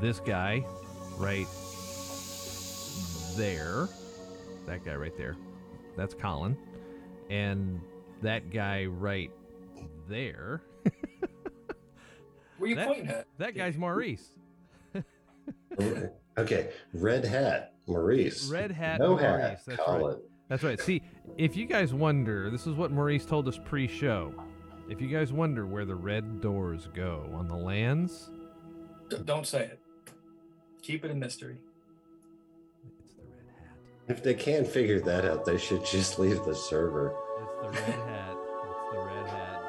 this guy right there. That guy right there. That's Colin. And that guy right there. Where you That- pointing at? That guy's Maurice. okay, red hat, Maurice. Red hat no Maurice. hat, That's right. Colin. That's right. See, if you guys wonder, this is what Maurice told us pre show. If you guys wonder where the red doors go on the lands, Don't say it. Keep it a mystery. it's the red hat. If they can't figure that out, they should just leave the server. It's the red hat. It's the red hat.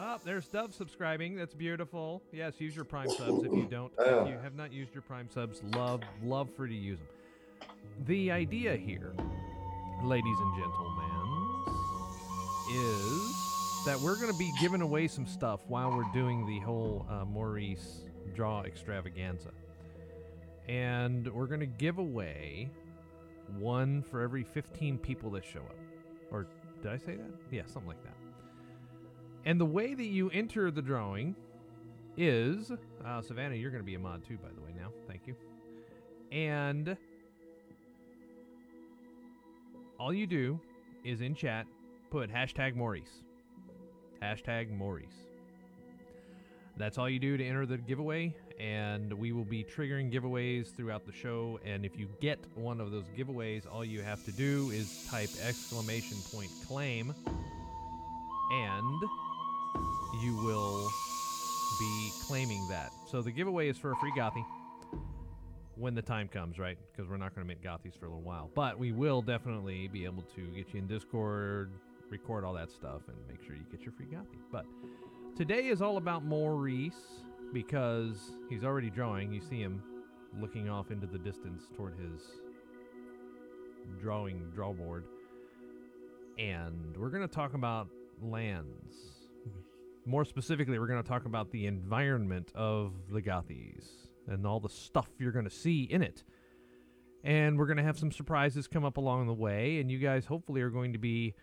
Oh, there's Dove subscribing. That's beautiful. Yes, use your Prime subs if you don't. Oh. If you have not used your Prime subs, love, love for you to use them. The idea here, ladies and gentlemen, is that we're going to be giving away some stuff while we're doing the whole uh, Maurice draw extravaganza. And we're going to give away one for every 15 people that show up. Or did I say that? Yeah, something like that. And the way that you enter the drawing is uh, Savannah, you're going to be a mod too, by the way, now. Thank you. And all you do is in chat put hashtag Maurice. Hashtag Maurice. That's all you do to enter the giveaway, and we will be triggering giveaways throughout the show. And if you get one of those giveaways, all you have to do is type exclamation point claim, and you will be claiming that. So the giveaway is for a free Gothy when the time comes, right? Because we're not going to make Gothies for a little while. But we will definitely be able to get you in Discord, record all that stuff, and make sure you get your free Gothy. But today is all about Maurice because he's already drawing. You see him looking off into the distance toward his drawing draw board. And we're going to talk about lands. More specifically, we're going to talk about the environment of the Gothies and all the stuff you're going to see in it. And we're going to have some surprises come up along the way, and you guys hopefully are going to be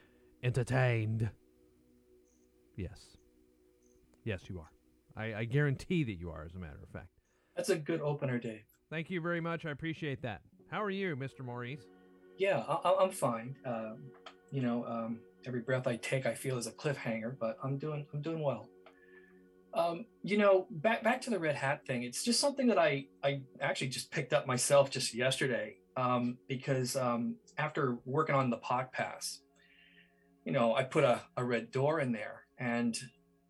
entertained. Yes. Yes, you are. I, I guarantee that you are, as a matter of fact. That's a good opener, Dave. Thank you very much. I appreciate that. How are you, Mr. Maurice? Yeah, I, I'm fine. Um, you know, um, every breath I take, I feel is a cliffhanger, but I'm doing, I'm doing well. Um, you know, back back to the red hat thing. It's just something that I I actually just picked up myself just yesterday um, because um, after working on the POC pass, you know, I put a, a red door in there, and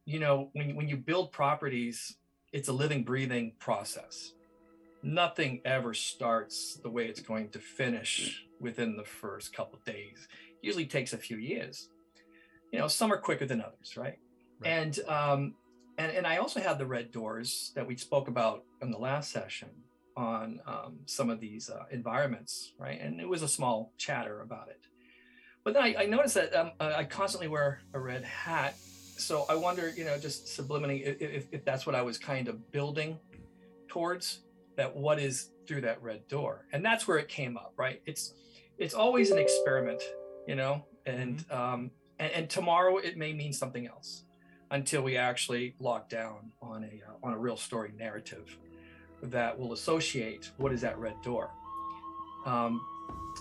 you know, when when you build properties, it's a living, breathing process. Nothing ever starts the way it's going to finish within the first couple days. Usually takes a few years. You know, some are quicker than others, right? Right. And um, and and I also had the red doors that we spoke about in the last session on um, some of these uh, environments, right? And it was a small chatter about it. But then I, I noticed that um, I constantly wear a red hat, so I wonder, you know, just subliminally, if, if, that's what I was kind of building towards, that what is through that red door, and that's where it came up, right? It's it's always an experiment, you know, and um, and, and tomorrow it may mean something else until we actually lock down on a uh, on a real story narrative that will associate what is that red door. Um,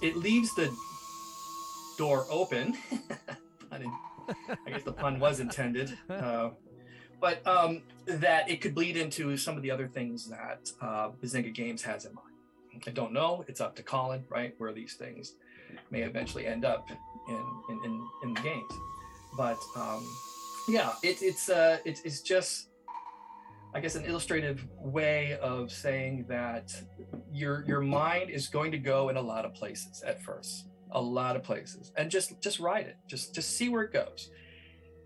it leaves the door open. I guess the pun was intended, uh, but um, that it could bleed into some of the other things that uh, Bazinga Games has in mind. I don't know. It's up to Colin, right, where these things may eventually end up in in, in, in the games. But um, yeah, it, it's uh, it's it's just, I guess, an illustrative way of saying that your your mind is going to go in a lot of places at first, a lot of places, and just just ride it, just just see where it goes.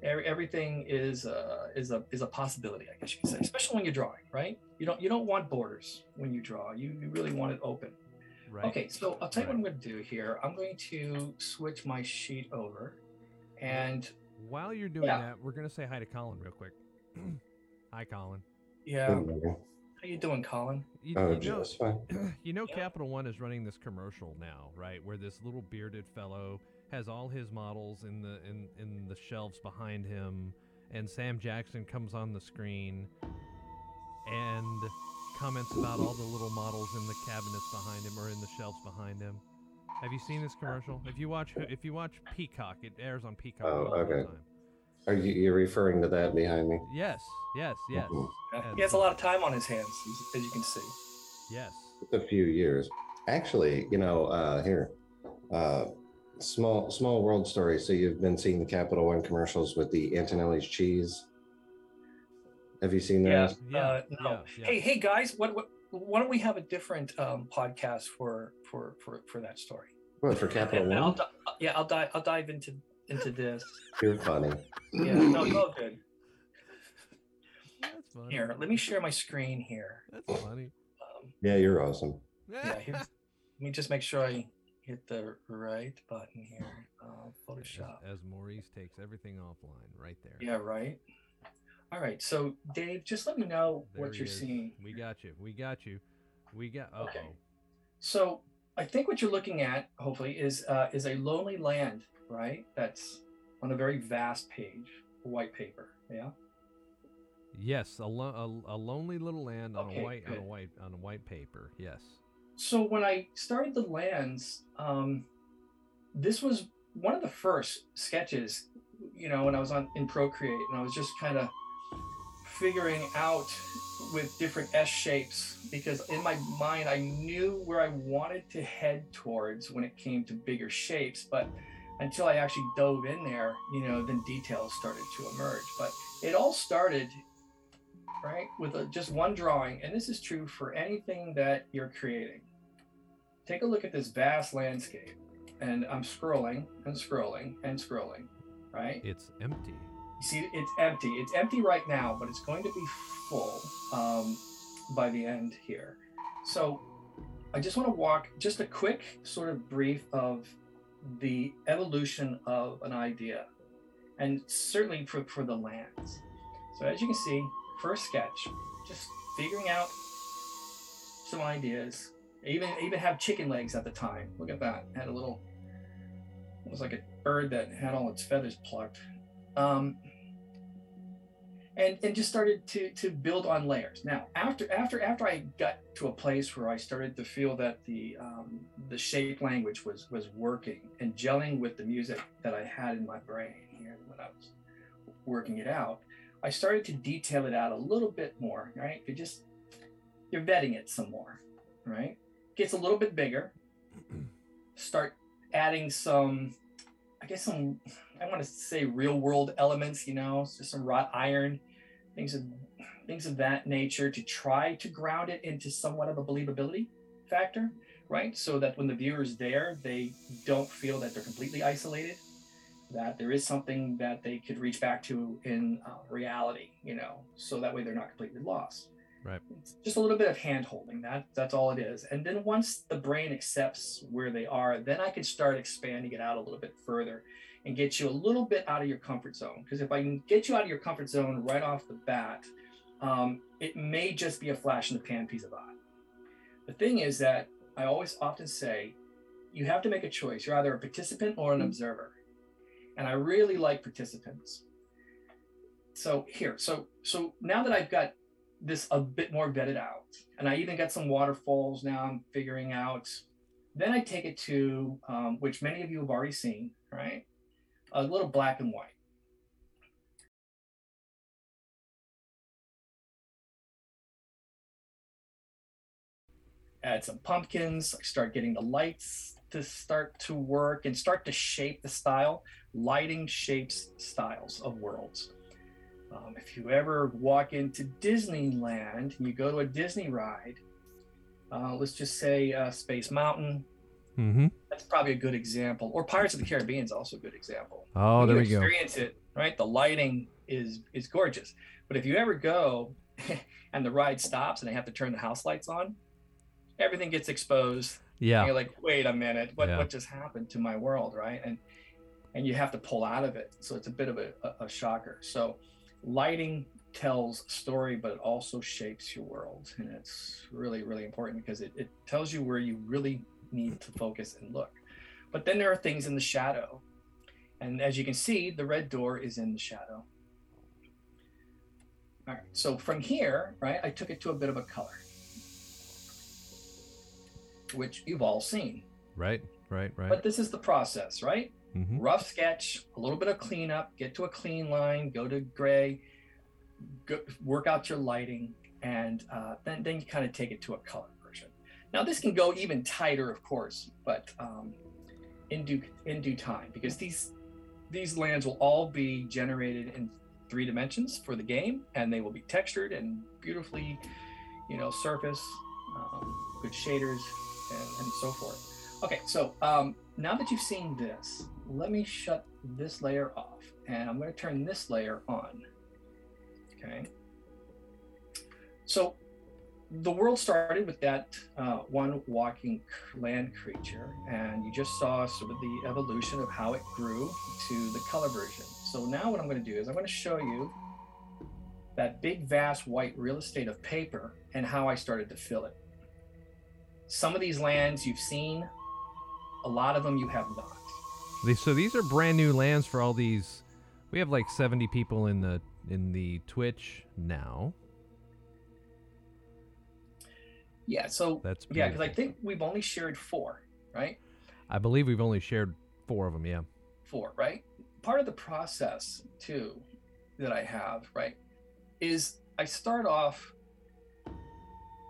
Every, everything is uh, is a is a possibility, I guess you could say, especially when you're drawing, right? You don't you don't want borders when you draw. You you really want it open. Right. Okay, so I'll tell you what I'm going to do here. I'm going to switch my sheet over, and While you're doing Yeah. that, we're going to say hi to Colin real quick. hi, Colin. yeah, how you doing, Colin? You, Oh, you know, just fine. you know Yeah. Capital One is running this commercial now, right? Where this little bearded fellow has all his models in the in in the shelves behind him, and Sam Jackson comes on the screen and comments about all the little models in the cabinets behind him or in the shelves behind him. Have you seen this commercial? If you watch if you watch Peacock, it airs on Peacock Oh, all the time. Are you you're referring to that behind me? Yes, yes, yes, Mhm. He has a lot of time on his hands, as- as you can see. yes. It's a few years. Actually, you know, uh, here, uh, small small world story. So you've been seeing the Capital One commercials with the Antonelli's cheese. Have you seen Yeah. those? Yeah, Uh, no. yeah, yeah. Hey, hey guys, what, what why don't we have a different um, podcast for for for for that story? What for Capital And I'll, One? di- yeah, I'll dive I'll dive into into this. You're funny. Yeah, no, it's all good. That's funny. Here, let me share my screen here. That's funny. Um, Yeah, you're awesome. yeah, here's, let me just make sure I hit the right button here. Uh, Photoshop. As, as Maurice takes everything offline, right there. Yeah, right. All right. So, Dave, just let me know There what you're is. seeing. We got you. We got you. We got. Uh oh. Okay. So, I think what you're looking at, hopefully, is uh, is a lonely land, right? That's on a very vast page, white paper. Yeah. Yes, a, lo- a, a lonely little land on Okay, a white on a white on a white paper. Yes. So when I started the lands, um, this was one of the first sketches, you know, when I was on in Procreate, and I was just kind of figuring out with different S shapes because in my mind I knew where I wanted to head towards when it came to bigger shapes, but until I actually dove in there, you know, then details started to emerge. But it all started right with a, just one drawing, and this is true for anything that you're creating take a look at this vast landscape and i'm scrolling and scrolling and scrolling right It's empty. You see it's empty it's empty right now but it's going to be full um, by the end here so i just want to walk just a quick sort of brief of the evolution of an idea and certainly for, for the lands so as you can see first sketch just figuring out some ideas I even I even have chicken legs at the time. Look at that. Had a little. It was like a bird that had all its feathers plucked. Um, and and just started to to build on layers. Now after after after I got to a place where I started to feel that the um, the shape language was was working and gelling with the music that I had in my brain here when I was working it out, I started to detail it out a little bit more. Right, you just you're vetting it some more. Right, gets a little bit bigger. Start adding some, I guess some, I want to say real world elements. You know, just some wrought iron, things of things of that nature to try to ground it into somewhat of a believability factor, right? So that when the viewer is there, they don't feel that they're completely isolated, that there is something that they could reach back to in uh, reality, you know, so that way they're not completely lost. Right. It's just a little bit of hand holding. That that's all it is. And then once the brain accepts where they are, then I can start expanding it out a little bit further and get you a little bit out of your comfort zone. Because if I can get you out of your comfort zone right off the bat, um, it may just be a flash in the pan piece of art. The thing is that I always often say you have to make a choice. You're either a participant or an observer. And I really like participants. So here, so so now that I've got this a bit more vetted out, and I even got some waterfalls now I'm figuring out, then I take it to um, which many of you have already seen, right? A little black and white. add some pumpkins, I start getting the lights to start to work and start to shape the style. Lighting shapes styles of worlds. Um, if you ever walk into Disneyland and you go to a Disney ride, uh, let's just say uh, Space Mountain, Mm-hmm. That's probably a good example. Or Pirates of the Caribbean is also a good example. Oh, When there you we go. experience it, right? The lighting is is gorgeous. But if you ever go and the ride stops and they have to turn the house lights on, everything gets exposed. Yeah. you're like, wait a minute, what Yeah. what just happened to my world, right? And and you have to pull out of it. So it's a bit of a, a, shocker. So lighting tells a story, but it also shapes your world. And it's really, really important because it, it tells you where you really need to focus and look. But then there are things in the shadow. And as you can see, the red door is in the shadow. All right, so from here, right, I took it to a bit of a color, which you've all seen. Right, right, right. But this is the process, right? hmm Rough sketch, a little bit of cleanup, get to a clean line, go to gray, go, work out your lighting, and uh, then, then you kind of take it to a color. Now, this can go even tighter, of course, but um, in due in due time, because these these lands will all be generated in three dimensions for the game, and they will be textured and beautifully, you know, surface, um, good shaders, and, and so forth. Okay, so um, now that you've seen this, let me shut this layer off, and I'm going to turn this layer on. Okay. So the world started with that uh, one walking land creature, and you just saw sort of the evolution of how it grew to the color version. So now what I'm going to do is I'm going to show you that big, vast white real estate of paper and how I started to fill it. Some of these lands you've seen, a lot of them you have not. So these are brand new lands for all these. We have like 70 people in the in the Twitch now. Yeah, so That's yeah, because I think we've only shared four, right? I believe we've only shared four of them. Yeah. Four, right? Part of the process too that I have, right, is I start off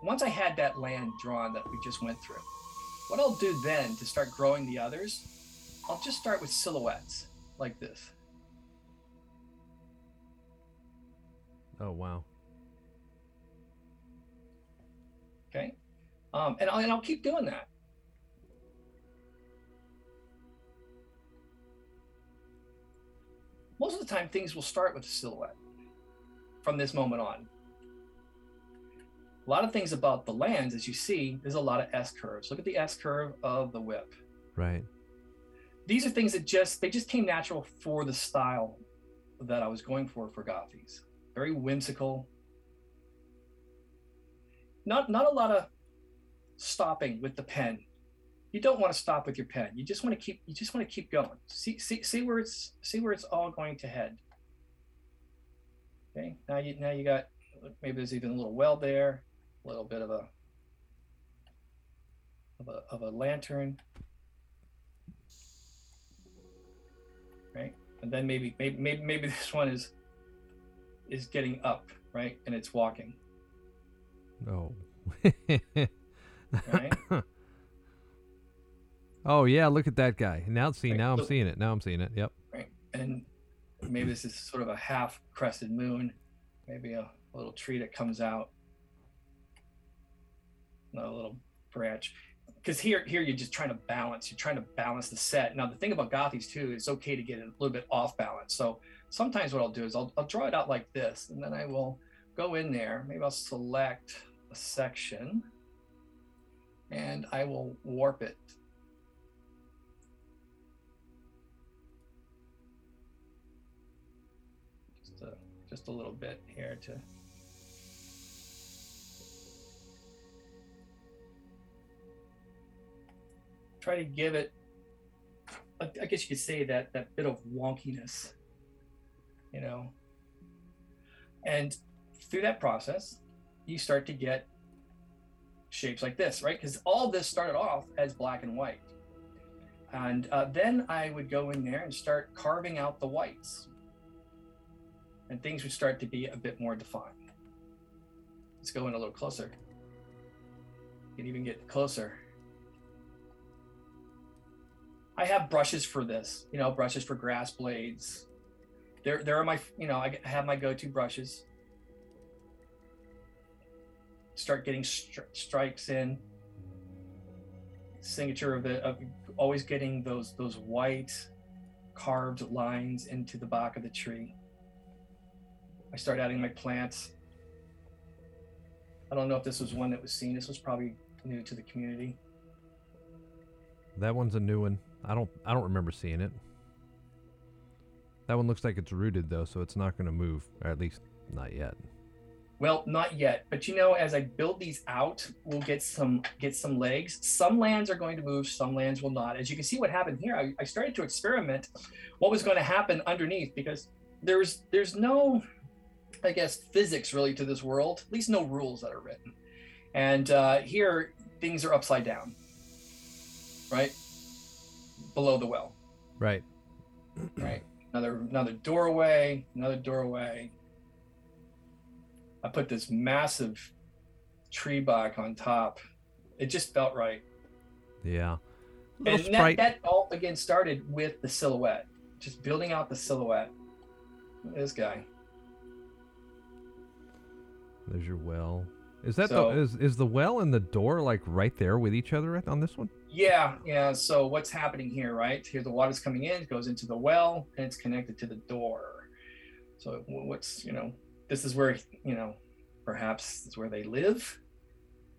once I had that land drawn that we just went through. What I'll do then to start growing the others, I'll just start with silhouettes like this. Oh wow. Okay. Um, and, I'll, and I'll keep doing that. Most of the time, things will start with a silhouette from this moment on. A lot of things about the lands, as you see, there's a lot of S curves. Look at the S curve of the whip. Right. These are things that just they just came natural for the style that I was going for for Gothies. Very whimsical. Not not a lot of stopping with the pen. You don't want to stop with your pen. You just want to keep you just want to keep going. See see see where it's see where it's all going to head. Okay, now you now you got maybe there's even a little well there, a little bit of a of a of a lantern. Right? And then maybe maybe maybe maybe this one is is getting up, right? And it's walking. Oh. Right? oh yeah, look at that guy. Now see, Right, now I'm so- seeing it. Now I'm seeing it. Yep. right? And maybe this is sort of a half crested moon, maybe a, little tree that comes out, a little branch. Because here, here you're just trying to balance. You're trying to balance the set. Now the thing about Gothies too, it's okay to get it a little bit off balance. So sometimes what I'll do is I'll, I'll draw it out like this, and then I will go in there. Maybe I'll select a section, and I will warp it. Just a, just a little bit here to try to give it I, guess you could say that that bit of wonkiness you know? And through that process you start to get shapes like this right because all this started off as black and white and uh, then i would go in there and start carving out the whites and things would start to be a bit more defined. Let's go in a little closer. You can even get closer. I have brushes for this, you know, brushes for grass blades. There, there are my, you know, I have my go-to brushes. Start getting stri- strikes in. Signature of it, of always getting those those white carved lines into the bark of the tree. I start adding my plants. I don't know if this was one that was seen. This was probably new to the community. That one's a new one. I don't I don't remember seeing it. That one looks like it's rooted though, so it's not going to move, or at least not yet. Well, not yet, but you know, as I build these out, we'll get some get some legs. Some lands are going to move, some lands will not. As you can see, what happened here, I, I started to experiment what was going to happen underneath because there's there's no, I guess, physics really to this world. At least no rules that are written. And uh, here, things are upside down, right below the well. Right. Right. Another another doorway, another doorway, I put this massive tree bark on top. It just felt right. Yeah. And that, that all again started with the silhouette, just building out the silhouette. This guy. There's your well. Is that So- the is is the well and the door like right there with each other on this one? Yeah, yeah. So what's happening here, right? Here the water's coming in, it goes into the well, and it's connected to the door. So what's you know, this is where you know, perhaps is where they live.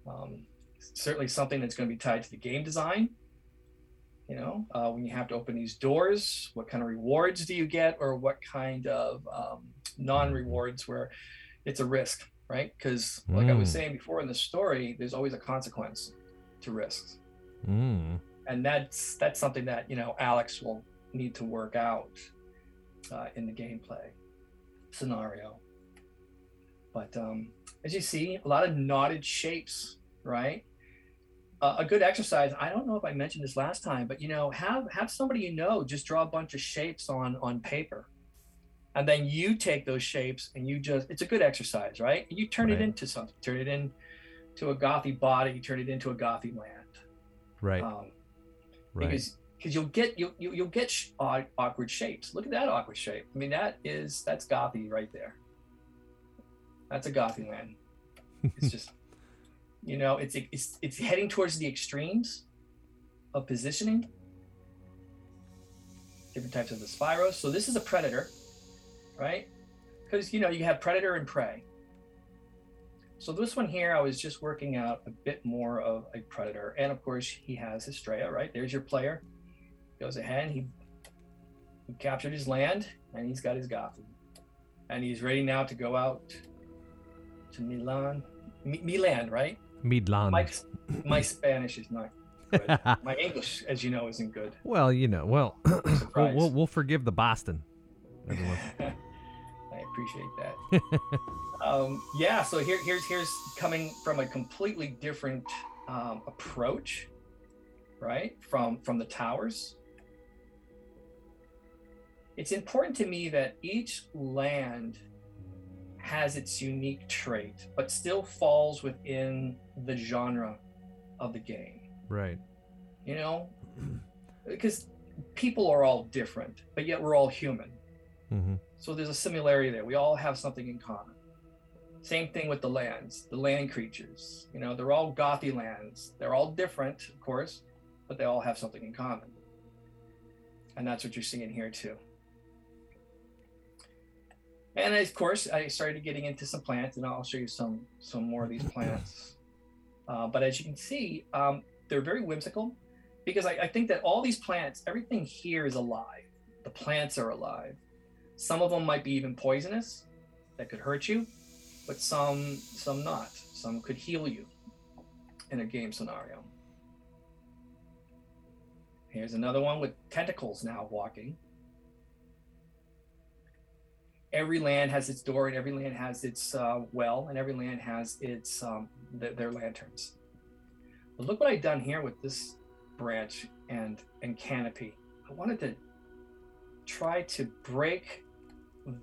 Um, certainly something that's going to be tied to the game design. You know, uh, when you have to open these doors, what kind of rewards do you get, or what kind of um, non-rewards where it's a risk, right? Because like I was Mm. saying before in the story, there's always a consequence to risks Mm. and that's that's something that you know Alex will need to work out uh, in the gameplay scenario. But um, as you see, a lot of knotted shapes, right? Uh, a good exercise. I don't know if I mentioned this last time, but you know, have have somebody you know just draw a bunch of shapes on on paper, and then you take those shapes and you just it's a good exercise, right? You turn it into something. Turn it into a gothy body. You turn it into a gothy land Right. um, right. because because you'll get you'll you'll you'll get sh- awkward shapes. Look at that awkward shape. I mean that is that's gothy right there. That's a gothy land. It's just you know it's it's it's heading towards the extremes of positioning. Different types of the spiros. So this is a predator, right? Because you know you have predator and prey. So this one here, I was just working out a bit more of a predator, and of course he has his Straya, right? There's your player. Goes ahead, he, he captured his land, and he's got his Gotham, and he's ready now to go out to Milan, Mi- Milan, right? Midland. My my Spanish is not good. My English, as you know, isn't good. well, you know, well, we'll, we'll we'll forgive the Boston. I appreciate that. um, yeah, so here, here's here's coming from a completely different um, approach, right? From from the towers. It's important to me that each land has its unique trait, but still falls within the genre of the game. Right. you know? Because people are all different but yet we're all human. Mm-hmm. so there's a similarity there. We all have something in common. Same thing with the lands the land creatures. You know they're all gothy lands. They're all different of course but they all have something in common. And that's what you're seeing here too and of course i started getting into some plants and i'll show you some some more of these plants. Uh, but as you can see um, they're very whimsical because I, I think that all these plants everything here is alive. The plants are alive. Some of them might be even poisonous that could hurt you but some some not. Some could heal you in a game scenario. Here's another one with tentacles now walking every land has its door and every land has its uh, well and every land has its um, th- their lanterns. But look what i've done here with this branch and and canopy. I wanted to try to break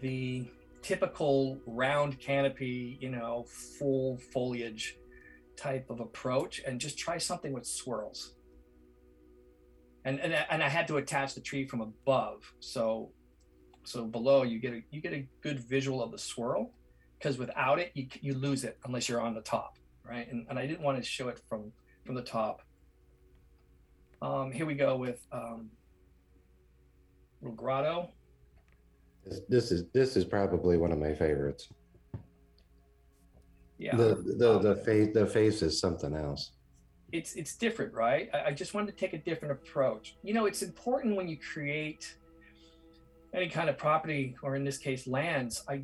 the typical round canopy you know full foliage type of approach and just try something with swirls. And and, and i had to attach the tree from above. So so below you get a you get a good visual of the swirl because without it you, you lose it unless you're on the top right? And, and i didn't want to show it from from the top. Um here we go with um grotto This, this is this is probably one of my favorites. yeah. The the um, the face the face is something else. it's it's different right? I, I just wanted to take a different approach. You know it's important when you create any kind of property or in this case lands i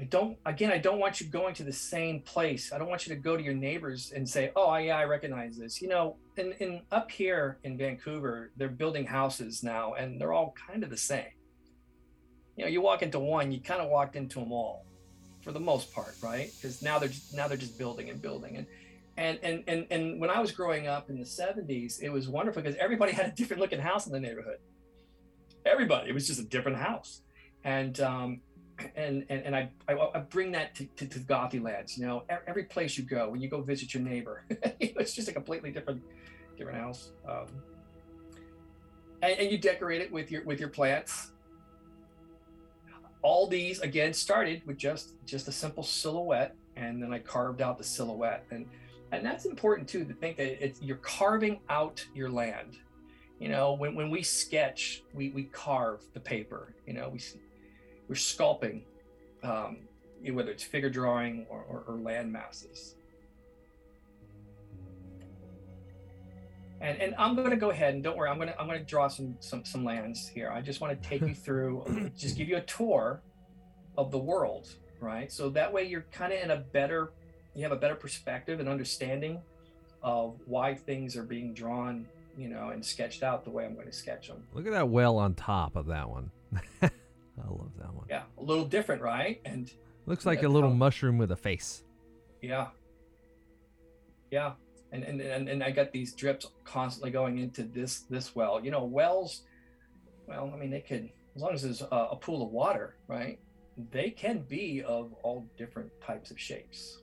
I don't again I don't want you going to the same place. I don't want you to go to your neighbors and say, "Oh, yeah, I recognize this." You know, in in up here in Vancouver, they're building houses now and they're all kind of the same. You know, you walk into one, you kind of walked into them all for the most part, right? Because now they're just, now they're just building and building and and and and and when I was growing up in the 70s, it was wonderful because everybody had a different looking house in the neighborhood. Everybody, it was just a different house. And um, and and, and I, I, I bring that to, to, to gothy lands you know every place you go when you go visit your neighbor it's just a completely different different house um, and, and you decorate it with your with your plants. All these again started with just just a simple silhouette and then i carved out the silhouette. And and that's important too to think that it's you're carving out your land you know when, when we sketch we we carve the paper you know we we're sculpting, um, whether it's figure drawing or, or, or land masses. And, and I'm going to go ahead and don't worry, I'm going to I'm going to draw some some some lands here. I just want to take you through, just give you a tour of the world, right? So that way you're kind of in a better, you have a better perspective and understanding of why things are being drawn, you know, and sketched out the way I'm going to sketch them. Look at that well on top of that one. I love that one. Yeah, a little different, right? And looks like a little how, mushroom with a face. Yeah. Yeah. And, and and and I got these drips constantly going into this this well. You know, wells. Well, I mean, they could as long as there's a, a pool of water, right? They can be of all different types of shapes,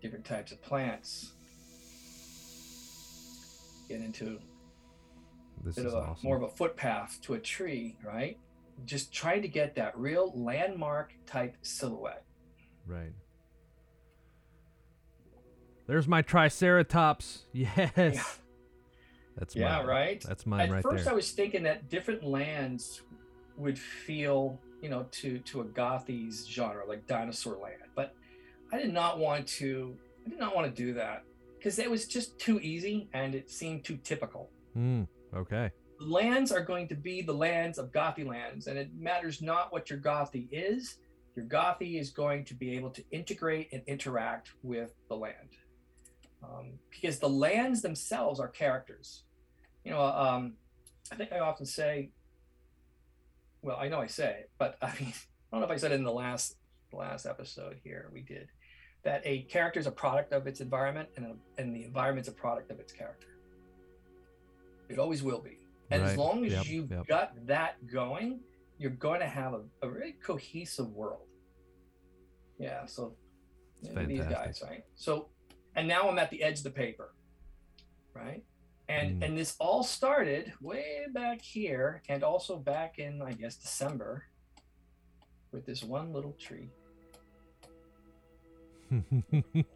different types of plants. Get into this bit is of a, awesome. more of a footpath to a tree, right? Just trying to get that real landmark type silhouette. Right. There's my Triceratops. Yes. Yeah. That's yeah, mine. right. That's mine right there. At right first, there. I was thinking that different lands would feel, you know, to to a gothies genre like Dinosaur Land, but I did not want to. I did not want to do that because it was just too easy and it seemed too typical. Mm. Okay. The lands are going to be the lands of Gothy lands, and it matters not what your Gothy is. Your Gothy is going to be able to integrate and interact with the land, um, because the lands themselves are characters. You know, um, I think I often say, well, I know I say it, but I mean, I don't know if I said it in the last last episode here we did that a character is a product of its environment, and, a, and the environment's a product of its character. It always will be. And right. as long as yep, you've yep. got that going, you're going to have a, a really cohesive world. Yeah. So these guys, right? So, and now I'm at the edge of the paper, right? And mm. and this all started way back here, and also back in I guess December, with this one little tree.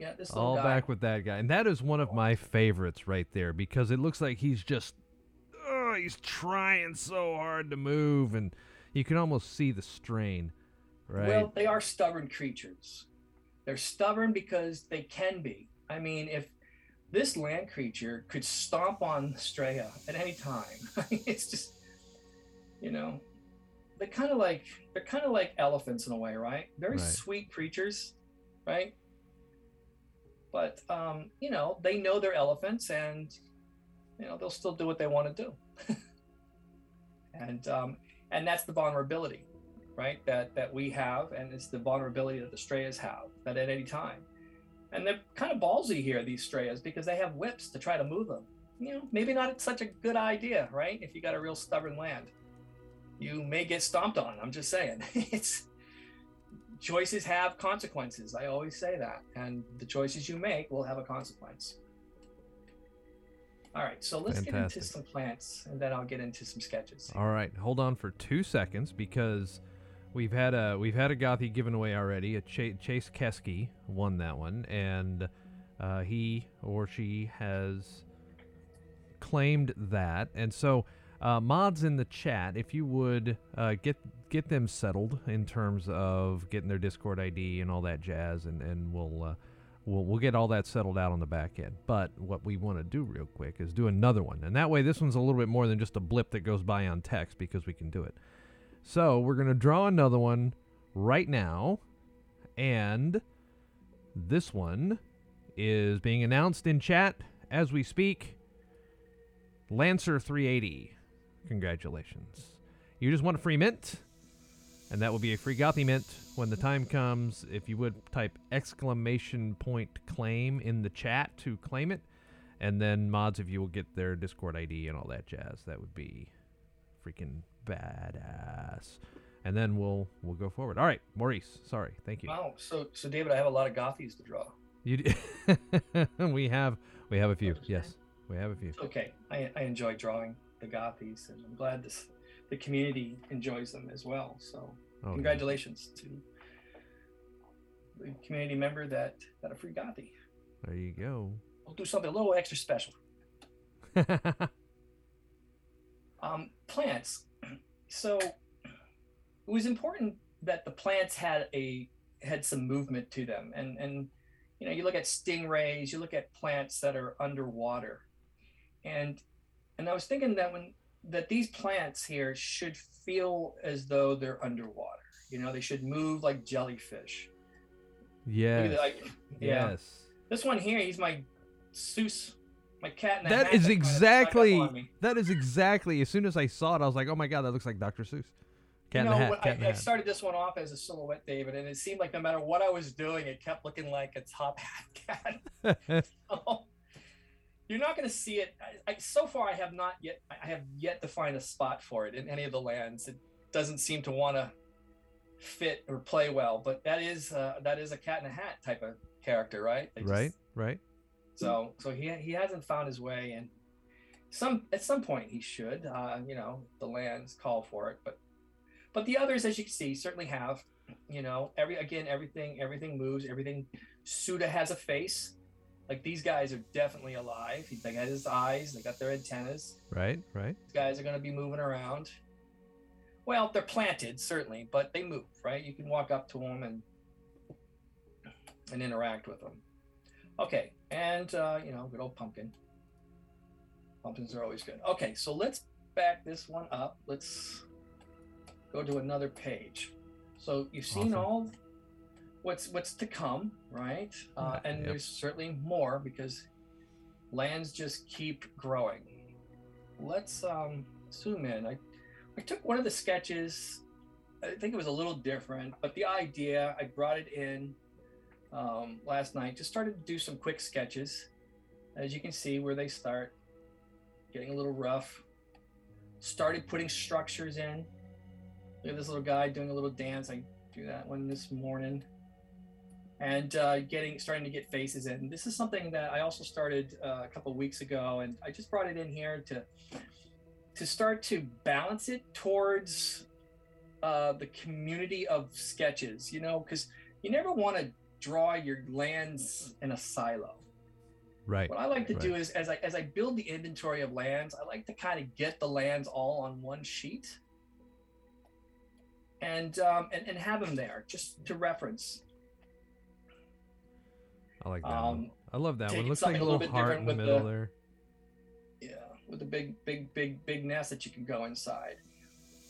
Yeah, this all guy. back with that guy, and that is one of my favorites right there because it looks like he's just, oh, he's trying so hard to move, and you can almost see the strain. Right. Well, they are stubborn creatures. They're stubborn because they can be. I mean, if this land creature could stomp on Straya at any time, it's just, you know, they're kind of like they're kind of like elephants in a way, right? Very right. sweet creatures, right? but um, you know they know they're elephants and you know they'll still do what they want to do and um, and that's the vulnerability right that that we have and it's the vulnerability that the strayas have that at any time and they're kind of ballsy here these strayas because they have whips to try to move them you know maybe not such a good idea right if you got a real stubborn land you may get stomped on i'm just saying it's choices have consequences. I always say that. And the choices you make will have a consequence. All right, so let's Fantastic. get into some plants and then I'll get into some sketches. All right, hold on for 2 seconds because we've had a we've had a Gothy given away already. A Ch- Chase Keski won that one and uh, he or she has claimed that. And so uh, mods in the chat, if you would uh, get get them settled in terms of getting their Discord ID and all that jazz, and and we'll uh, we'll we'll get all that settled out on the back end. But what we want to do real quick is do another one, and that way this one's a little bit more than just a blip that goes by on text because we can do it. So we're gonna draw another one right now, and this one is being announced in chat as we speak. Lancer 380. Congratulations. You just won a free mint, and that will be a free Gothy mint when the time comes. If you would type exclamation point claim in the chat to claim it, and then mods, if you will get their Discord ID and all that jazz, that would be freaking badass. And then we'll we'll go forward. All right, Maurice. Sorry, thank you. Wow. So so David, I have a lot of Gothies to draw. You d- we have we have a few. Yes, we have a few. Okay. I, I enjoy drawing the Gothies, and I'm glad this the community enjoys them as well. So Oh, yeah. congratulations to the community member that got a free Gothi. There you go. We'll do something a little extra special. Um, plants. So it was important that the plants had a had some movement to them, and and you know you look at stingrays, you look at plants that are underwater, and and I was thinking that when that these plants here should feel as though they're underwater. You know, they should move like jellyfish. Yes. like, yeah. Yes. This one here, he's my Seuss, my cat That hat is kinda exactly that is exactly. As soon as I saw it, I was like, "Oh my god, that looks like Dr. Seuss." Cat you know, hat. I, I started this one off as a silhouette, David, and it seemed like no matter what I was doing, it kept looking like a top hat cat. So, You're not going to see it. I, I, so far, I have not yet. I have yet to find a spot for it in any of the lands. It doesn't seem to want to fit or play well. But that is uh, that is a cat in a hat type of character, right? They just- right. Right. so so he he hasn't found his way, and some at some point he should. Uh, you know, the lands call for it, but but the others, as you can see, certainly have. You know, every again, everything everything moves. Everything. Suda has a face. Like these guys are definitely alive. They got his eyes. They got their antennas. Right. Right. These guys are going to be moving around. Well, they're planted certainly, but they move. Right? You can walk up to them and and interact with them. Okay, and uh, you know, good old pumpkin. Pumpkins are always good. Okay, so let's back this one up. Let's go to another page. So you've seen Awesome. all what's what's to come, right? Uh, and yep. there's certainly more because lands just keep growing. Let's um, zoom in. I I took one of the sketches. I think it was a little different, but the idea I brought it in um, last night. Just started to do some quick sketches, as you can see where they start getting a little rough. Started putting structures in. Look at this little guy doing a little dance. I do that one this morning, and uh, getting starting to get faces in. This is something that I also started uh, a couple weeks ago, and I just brought it in here to to start to balance it towards uh, the community of sketches. You know, because you never want to draw your lands in a silo. Right. What I like to do is as I as I build the inventory of lands, I like to kind of get the lands all on one sheet. And, um, and and have them there just to reference. I like that one. Um, I love that one. Looks like a little heart in the middle the- there. Yeah, with a big big big big nest that you can go inside.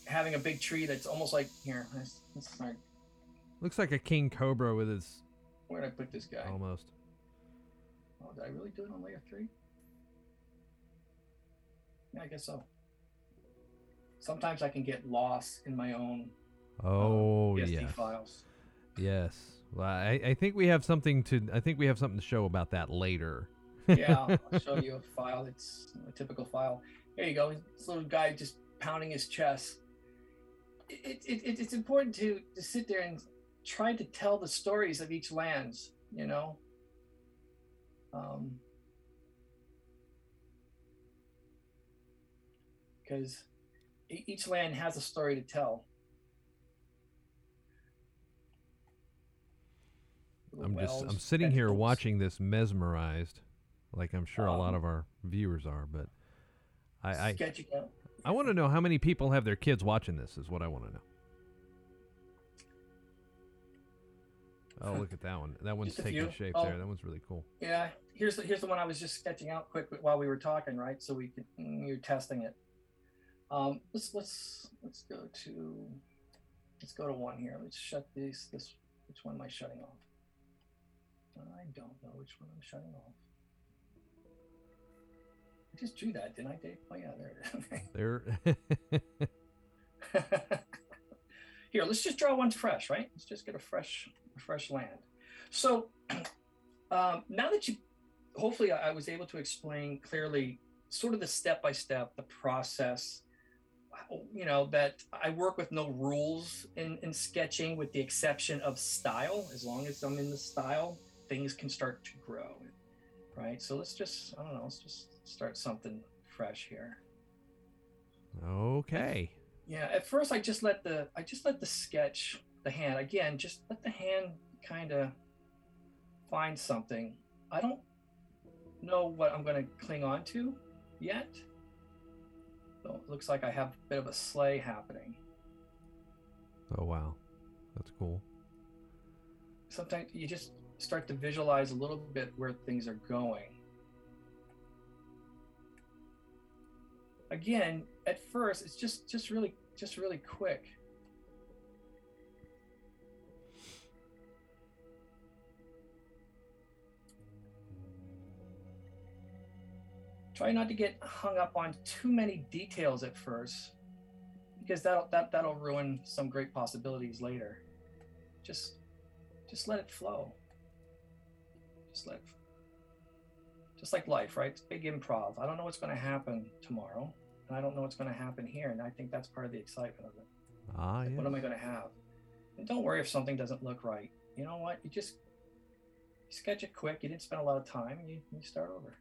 Having a big tree that's almost like here. Let's, let's start. Looks like a king cobra with his Where did I put this guy? almost. Oh, did I really do it on layer three? Yeah, I guess so. Sometimes I can get lost in my own uh, Oh PSD yes. files. Yes. Well, I, I think we have something to I think we have something to show about that later. yeah, I'll show you a file. It's a typical file. There you go. This little guy just pounding his chest. It, it, it, it's important to, to sit there and try to tell the stories of each lands, you know? Um, because each land has a story to tell. I'm just I'm sitting here watching this mesmerized, like I'm sure a lot Um, of our viewers are. But I I. I want to know how many people have their kids watching this. Is what I want to know. Oh, look at that one. That one's taking shape Oh. there. That one's really cool. Yeah, here's the here's the one I was just sketching out quick while we were talking, right? So we could mm, you're testing it. Um, let's let's let's go to let's go to one here. Let's shut this this. Which one am I shutting off? I don't know which one I'm shutting off. I just drew that, didn't I, Dave? Oh yeah, there it is. There. Here, let's just draw one fresh, right? Let's just get a fresh, a fresh land. So um, now that you, hopefully, I, I was able to explain clearly, sort of the step by step, the process. You know that I work with no rules in, in sketching, with the exception of style. As long as I'm in the style, things can start to grow, right? So let's just, I don't know, let's just start something fresh here. okay. Yeah, at first I just let the I just let the sketch the hand again, just let the hand kind of find something. I don't know what I'm going to cling on to yet. So it looks like I have a bit of a sleigh happening. Oh wow, that's cool. Sometimes you just start to visualize a little bit where things are going. Again, at first it's just just really just really quick. Try not to get hung up on too many details at first because that'll that, that'll ruin some great possibilities later. Just just let it flow. Just let just like life, right? It's big improv. I don't know what's going to happen tomorrow, and I don't know what's going to happen here, and I think that's part of the excitement of it. Ah, Like, yeah. What am I going to have? And don't worry if something doesn't look right. You know what? You just you sketch it quick. You didn't spend a lot of time. You you start over.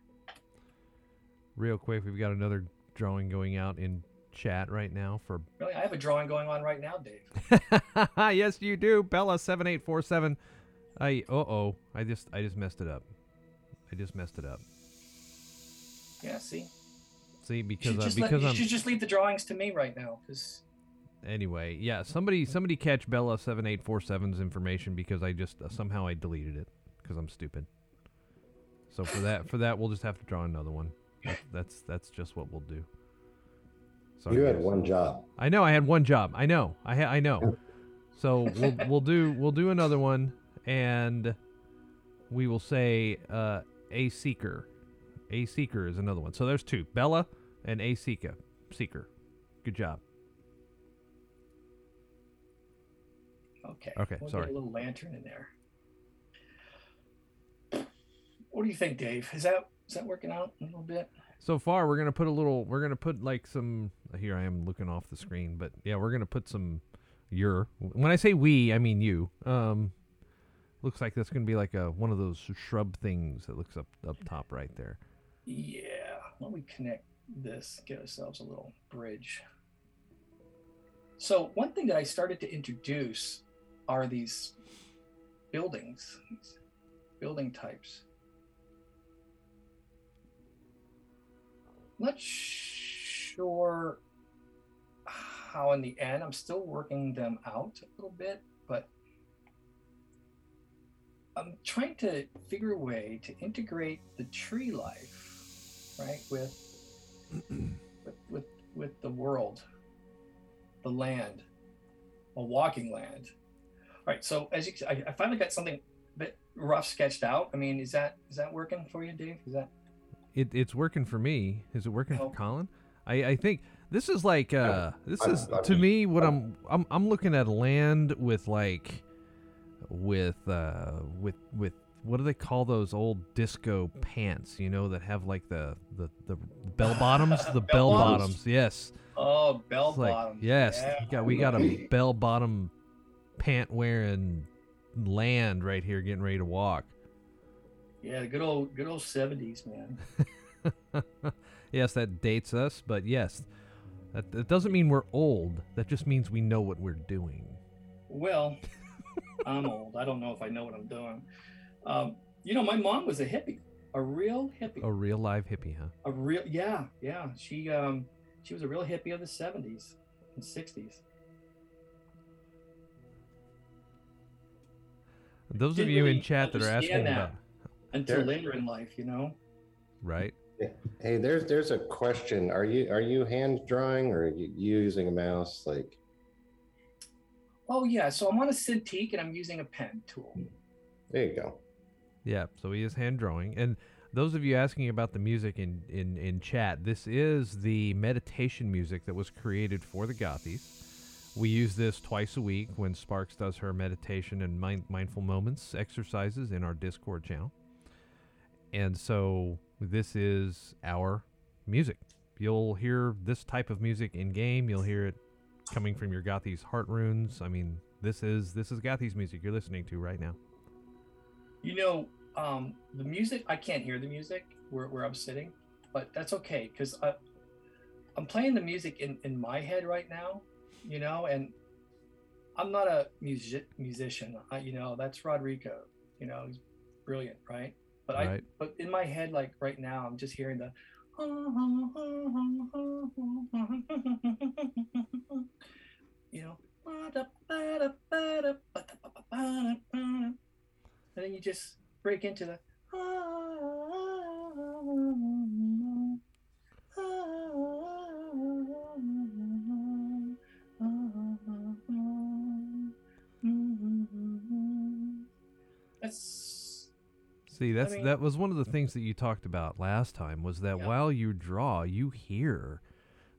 Real quick, we've got another drawing going out in chat right now for. Really, I have a drawing going on right now, Dave. yes, you do, Bella seven eight four seven. I uh oh, I just I just messed it up. I just messed it up. Yeah, see. See, You because should, uh, just let, because you I'm should just leave the drawings to me right now, because anyway. Yeah, somebody somebody catch Bella seven eight four seven's information because I just uh, somehow I deleted it because I'm stupid. So for that for that we'll just have to draw another one. That, that's that's just what we'll do. Sorry, you had guys. one job. I know I had one job. I know. I ha- I know. So we'll we'll do we'll do another one and we will say uh a seeker. A seeker is another one. So there's two. Bella and a seeker. Seeker. Good job. okay. Okay, we'll sorry. Get a little lantern in there. What do you think, Dave? Is that is that working out a little bit? So far we're going to put a little we're going to put like some here I am looking off the screen, but yeah, we're going to put some your when I say we, I mean you. Um looks like that's going to be like a one of those shrub things that looks up up top right there. Yeah. Let we connect this? Get ourselves a little bridge. So one thing that I started to introduce are these buildings, these building types. Not sure how in the end. I'm still working them out a little bit, but I'm trying to figure a way to integrate the tree life, right, with with with, with the world, the land, a walking land. All right. So as you, I, I finally got something a bit rough sketched out. I mean, is that is that working for you, Dave? Is that It, it's working for me. Is it working Oh. for Colin? I, I think this is like uh this is I'm to me what I'm I'm I'm looking at land with like with uh with with what do they call those old disco pants, you know, that have like the the, the bell bottoms, the bell, Bell bottoms. bottoms? Yes. oh bell It's like, yes, Yeah. we got we got a bell bottom pant wearing land right here getting ready to walk. Yeah, good old good old seventies, man. yes, that dates us, but yes, that, that doesn't mean we're old. That just means we know what we're doing. Well, I'm old. I don't know if I know what I'm doing. Um, you know, my mom was a hippie, a real hippie. A real live hippie, huh? A real, yeah, yeah. She um, she was a real hippie of the '70s and '60s. Those of Didn't you in chat that are asking understand about, Until There- later in life, you know. right? Hey, there's there's a question. Are you are you hand drawing or are you using a mouse? Like, Oh yeah, so I'm on a Cintiq and I'm using a pen tool. there you go. Yeah, so he is hand drawing. And those of you asking about the music in, in, in chat, this is the meditation music that was created for the Gothies. We use this twice a week when Sparks does her meditation and mind, mindful moments exercises in our Discord channel. And so this is our music. You'll hear this type of music in game. You'll hear it coming from your Gothies heart runes. I mean, this is this is Gothies music you're listening to right now. You know, um, the music I can't hear the music where, where I'm sitting, but that's okay because I'm playing the music in, in my head right now, you know, and I'm not a music musician. I, you know, that's Rodrigo. You know, he's brilliant, right? But I but in my head, like right now, I'm just hearing the. You know. And then you just break into the. That's See, that's mean- that was one of the things that you talked about last time was that Yeah. while you draw, you hear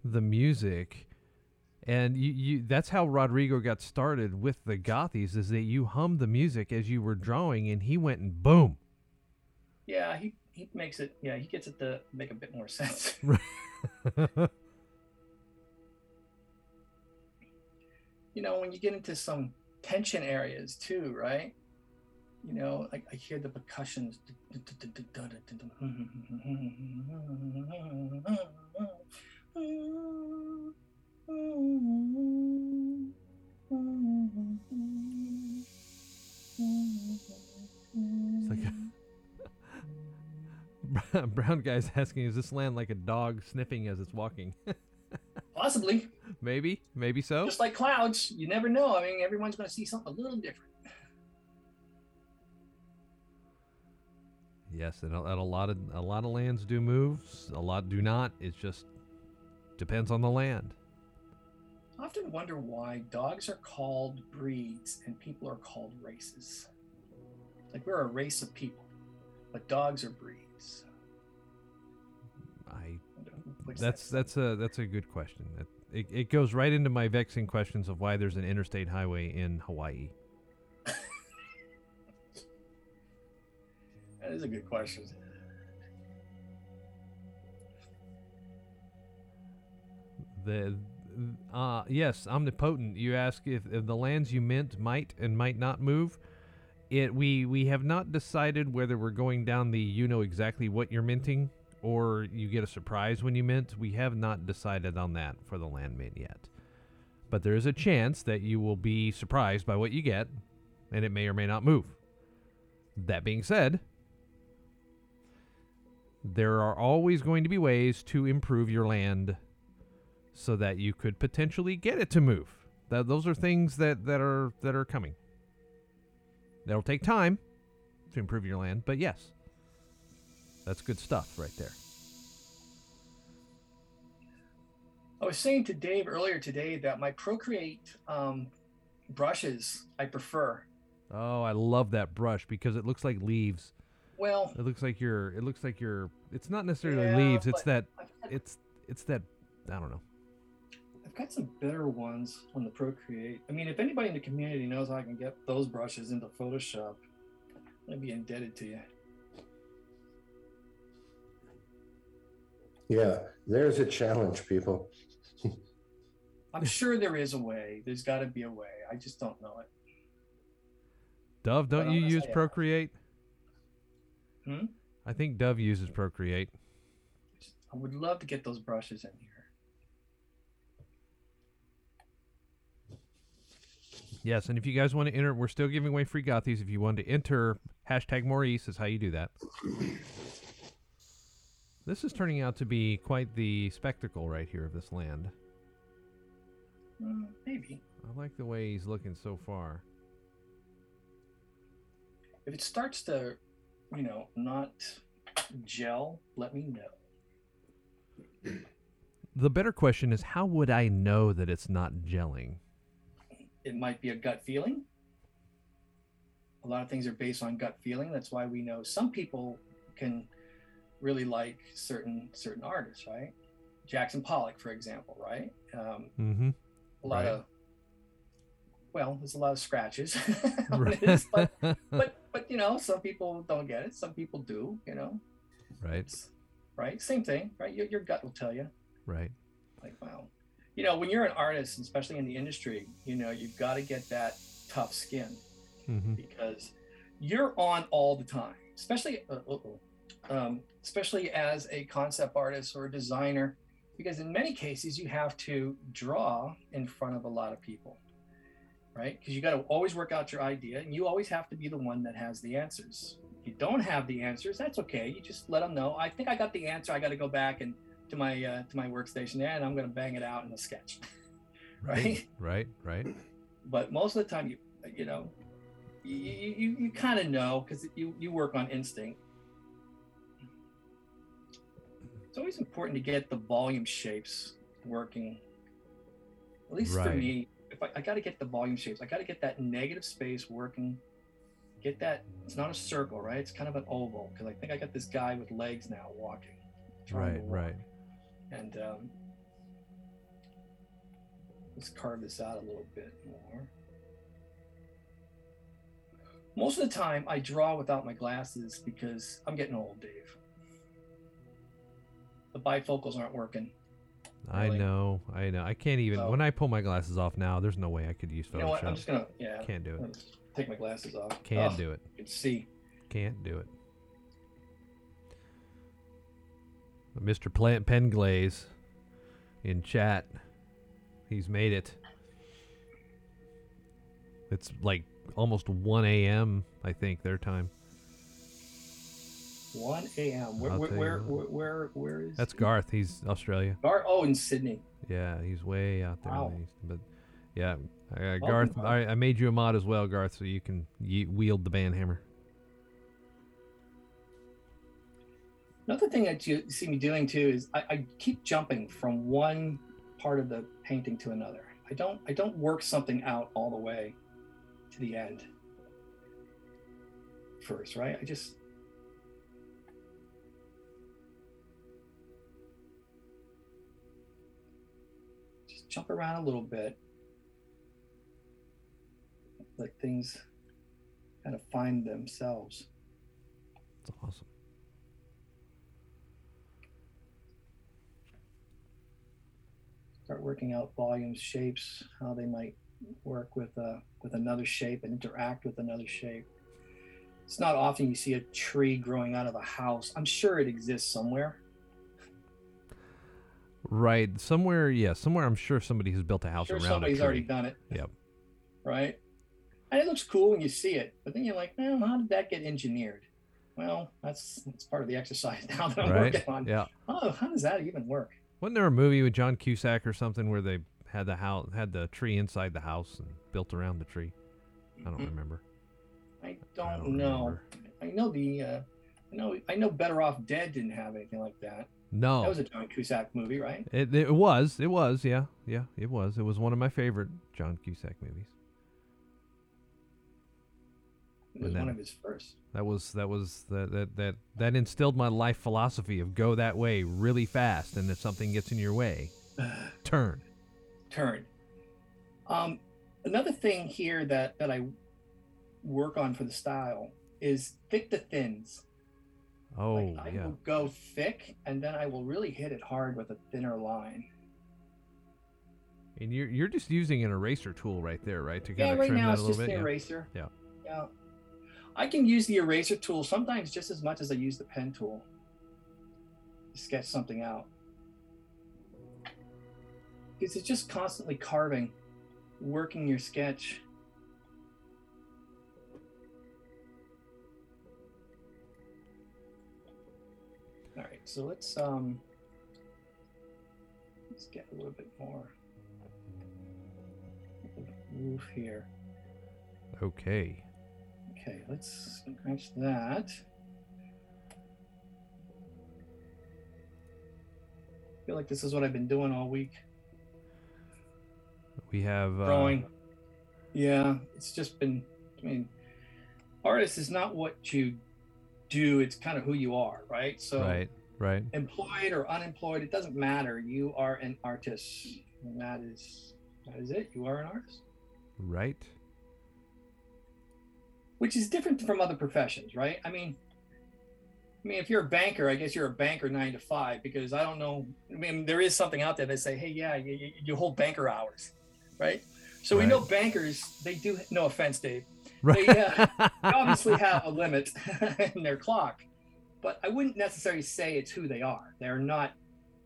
the music and you, you that's how Rodrigo got started with the Gothies is that you hummed the music as you were drawing and he went and boom. yeah. He he makes it. Yeah, he gets it to make a bit more sense. you know, when you get into some tension areas too, right? You know, I, I hear the percussions. It's like Brown- Brown guy's asking is this land like a dog sniffing as it's walking? Possibly, maybe, maybe so. just like clouds, you never know. I mean, everyone's going to see something a little different. Yes, and a, and a lot of a lot of lands do move, a lot do not. It just depends on the land. I often wonder why dogs are called breeds and people are called races. Like we're a race of people, but dogs are breeds. I that's that's a that's a good question. It, it goes right into my vexing questions of why there's an interstate highway in Hawaii. Is a good question. The uh yes, omnipotent. You ask if, if the lands you mint might and might not move. It we we have not decided whether we're going down the you know exactly what you're minting or you get a surprise when you mint. We have not decided on that for the land mint yet. But there is a chance that you will be surprised by what you get and it may or may not move. That being said, there are always going to be ways to improve your land so that you could potentially get it to move. That those are things that, that are that are coming. That'll take time to improve your land, but yes. That's good stuff right there. I was saying to Dave earlier today that my Procreate um, brushes I prefer. Oh, I love that brush because it looks like leaves. Well, It looks like you're it looks like you're it's not necessarily Yeah, leaves, it's that. Got, it's it's that I don't know. I've got some better ones on the Procreate. I mean, if anybody in the community knows how I can get those brushes into Photoshop, I'd be indebted to you. Yeah, there's a challenge, people. I'm sure there is a way. There's got to be a way. I just don't know it. Dove, don't But you use I, Procreate? Hmm? I think Dove uses Procreate. I would love to get those brushes in here. Yes, and if you guys want to enter, we're still giving away free Gothies. If you want to enter, hashtag Maurice is how you do that. This is turning out to be quite the spectacle right here of this land. Uh, maybe. I like the way he's looking so far. If it starts to, you know, not gel, let me know. The better question is how would I know that it's not gelling? It might be a gut feeling. A lot of things are based on gut feeling. That's why we know some people can really like certain certain artists, right? Jackson Pollock, for example, right? Um, Mm-hmm. a lot Right. of well, there's a lot of scratches Right. but but but you know, some people don't get it. Some people do. You know, right. Right? Same thing, right? Your, your gut will tell you. Right. like wow you know when you're an artist especially in the industry you know you've got to get that tough skin Mm-hmm. because you're on all the time especially uh, um, especially as a concept artist or a designer because in many cases you have to draw in front of a lot of people right? Because you got to always work out your idea and you always have to be the one that has the answers. If you don't have the answers that's okay. You just let them know. I think i got the answer. I got to go back and to my uh, to my workstation and i'm going to bang it out in a sketch right? Right. Right. but most of the time you you know you you, you kind of know because you you work on instinct. It's always important to get the volume shapes working at least for me if i, I got to get the volume shapes i got to get that negative space working get that it's not a circle right it's kind of an oval because i think i got this guy with legs now walking Right. walk. Right. and um, let's carve this out a little bit more. Most of the time, I draw without my glasses because I'm getting old, Dave. The bifocals aren't working. I know. I know. I can't even. So- when I pull my glasses off now, there's no way I could use You know what? I'm just gonna, yeah, Can't do it. take my glasses off. Can't Oh, do it. You can see. Can't do it. Mr. Plant Penglaze in chat. He's made it. It's like almost 1 a.m. I think their time. 1 a.m. Where, where, where, where, where, where is? That's Garth. He's Australia. Gar. Oh, in Sydney. Yeah, he's way out there. in Wow. the east. But yeah, uh, Garth. Garth. I, I made you a mod as well, Garth, so you can ye- wield the band hammer. Another thing that you see me doing too is I, I keep jumping from one part of the painting to another. I don't I don't work something out all the way to the end first, right? I just jump around a little bit. Let things kind of find themselves. It's awesome. start working out volumes, shapes, how they might work with uh, with another shape and interact with another shape. It's not often you see a tree growing out of a house. I'm sure it exists somewhere. Right. Somewhere, yeah, somewhere I'm sure somebody has built a house sure around somebody's a tree. already done it. Yep. Right. And it looks cool when you see it, but then you're like, well, how did that get engineered? Well, that's that's part of the exercise now that I'm right? working on. Yeah. Oh, how does that even work? Wasn't there a movie with John Cusack or something where they had the house had the tree inside the house and built around the tree? I don't Mm, remember. I don't, I don't know. remember. I know the. Uh, I know. I know. Better Off Dead didn't have anything like that. No. That was a John Cusack movie, right? It, it was. It was. Yeah. Yeah. It was. It was one of my favorite John Cusack movies. It was And one of his first. That was that was that that that that instilled my life philosophy of go that way really fast, and if something gets in your way, turn. Turn. Um, another thing here that that I work on for the style is thick to thins. Oh like I yeah. will go thick, and then I will really hit it hard with a thinner line. And you're you're just using an eraser tool right there, right? To kind Yeah, of right trim now that it's a little just bit. the yeah. eraser. Yeah. Yeah. I can use the eraser tool sometimes just as much as I use the pen tool to sketch something out. Because it's just constantly carving, working your sketch. So let's um let's get a little bit more roof here. Okay. Okay, let's scratch that. I feel like this is what I've been doing all week. We have uh, Drawing. Yeah, it's just been. I mean, artist is not what you do; it's kind of who you are, right? So, Right, right. employed or unemployed, it doesn't matter. You are an artist, and that is that is it. You are an artist, Right. which is different from other professions, right? I mean, I mean, if you're a banker, I guess you're a banker nine to five because I don't know. I mean, there is something out there that say, hey, yeah, you, you- you hold banker hours, right? So we know bankers, they do. No offense, Dave. Right. They, uh, they obviously have a limit in their clock, but I wouldn't necessarily say it's who they are. They're not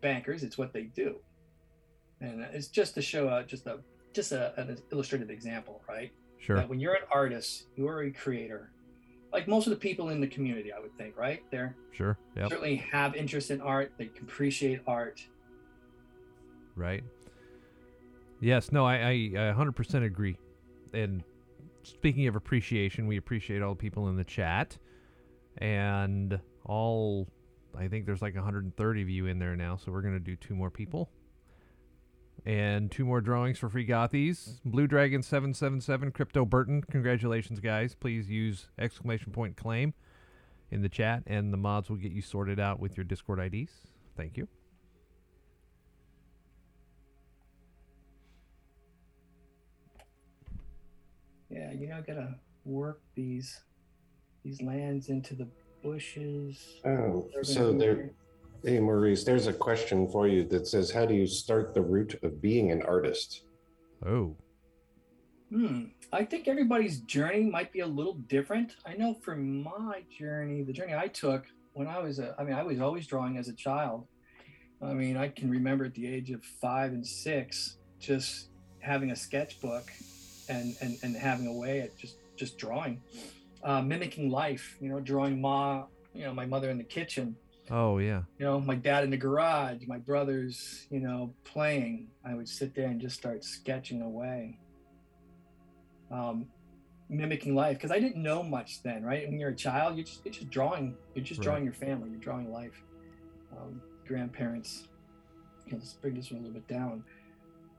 bankers; it's what they do, and it's just to show a just a just a, an illustrative example, right? sure. That when you're an artist, you are a creator. Like most of the people in the community, I would think, right? They're Sure. Yep. certainly have interest in art. They can appreciate art. Right. Yes. No. I, I. I 100% agree. And speaking of appreciation, we appreciate all the people in the chat, and all. I think there's like 130 of you in there now, so we're gonna do two more people. And two more drawings for free Gothies. Blue Dragon 777, Crypto Burton. Congratulations, guys. Please use exclamation point claim in the chat, and the mods will get you sorted out with your Discord IDs. Thank you. Yeah, you know, gotta work these these lands into the bushes. Oh, so there, hey Maurice, there's a question for you that says, "How do you start the route of being an artist?" Oh. Hmm. I think everybody's journey might be a little different. I know for my journey, the journey I took when I was a, I mean, I was always drawing as a child. I mean, I can remember at the age of five and six, just having a sketchbook and and, and having a way at just just drawing, uh, mimicking life. You know, drawing ma, you know, my mother in the kitchen, Oh yeah. you know, my dad in the garage, my brothers, you know, playing. I would sit there and just start sketching away, um, mimicking life because I didn't know much then, right? When you're a child, you're just, you're just drawing. You're just Right. drawing your family. You're drawing life. Um, grandparents. You know, let's bring this one a little bit down.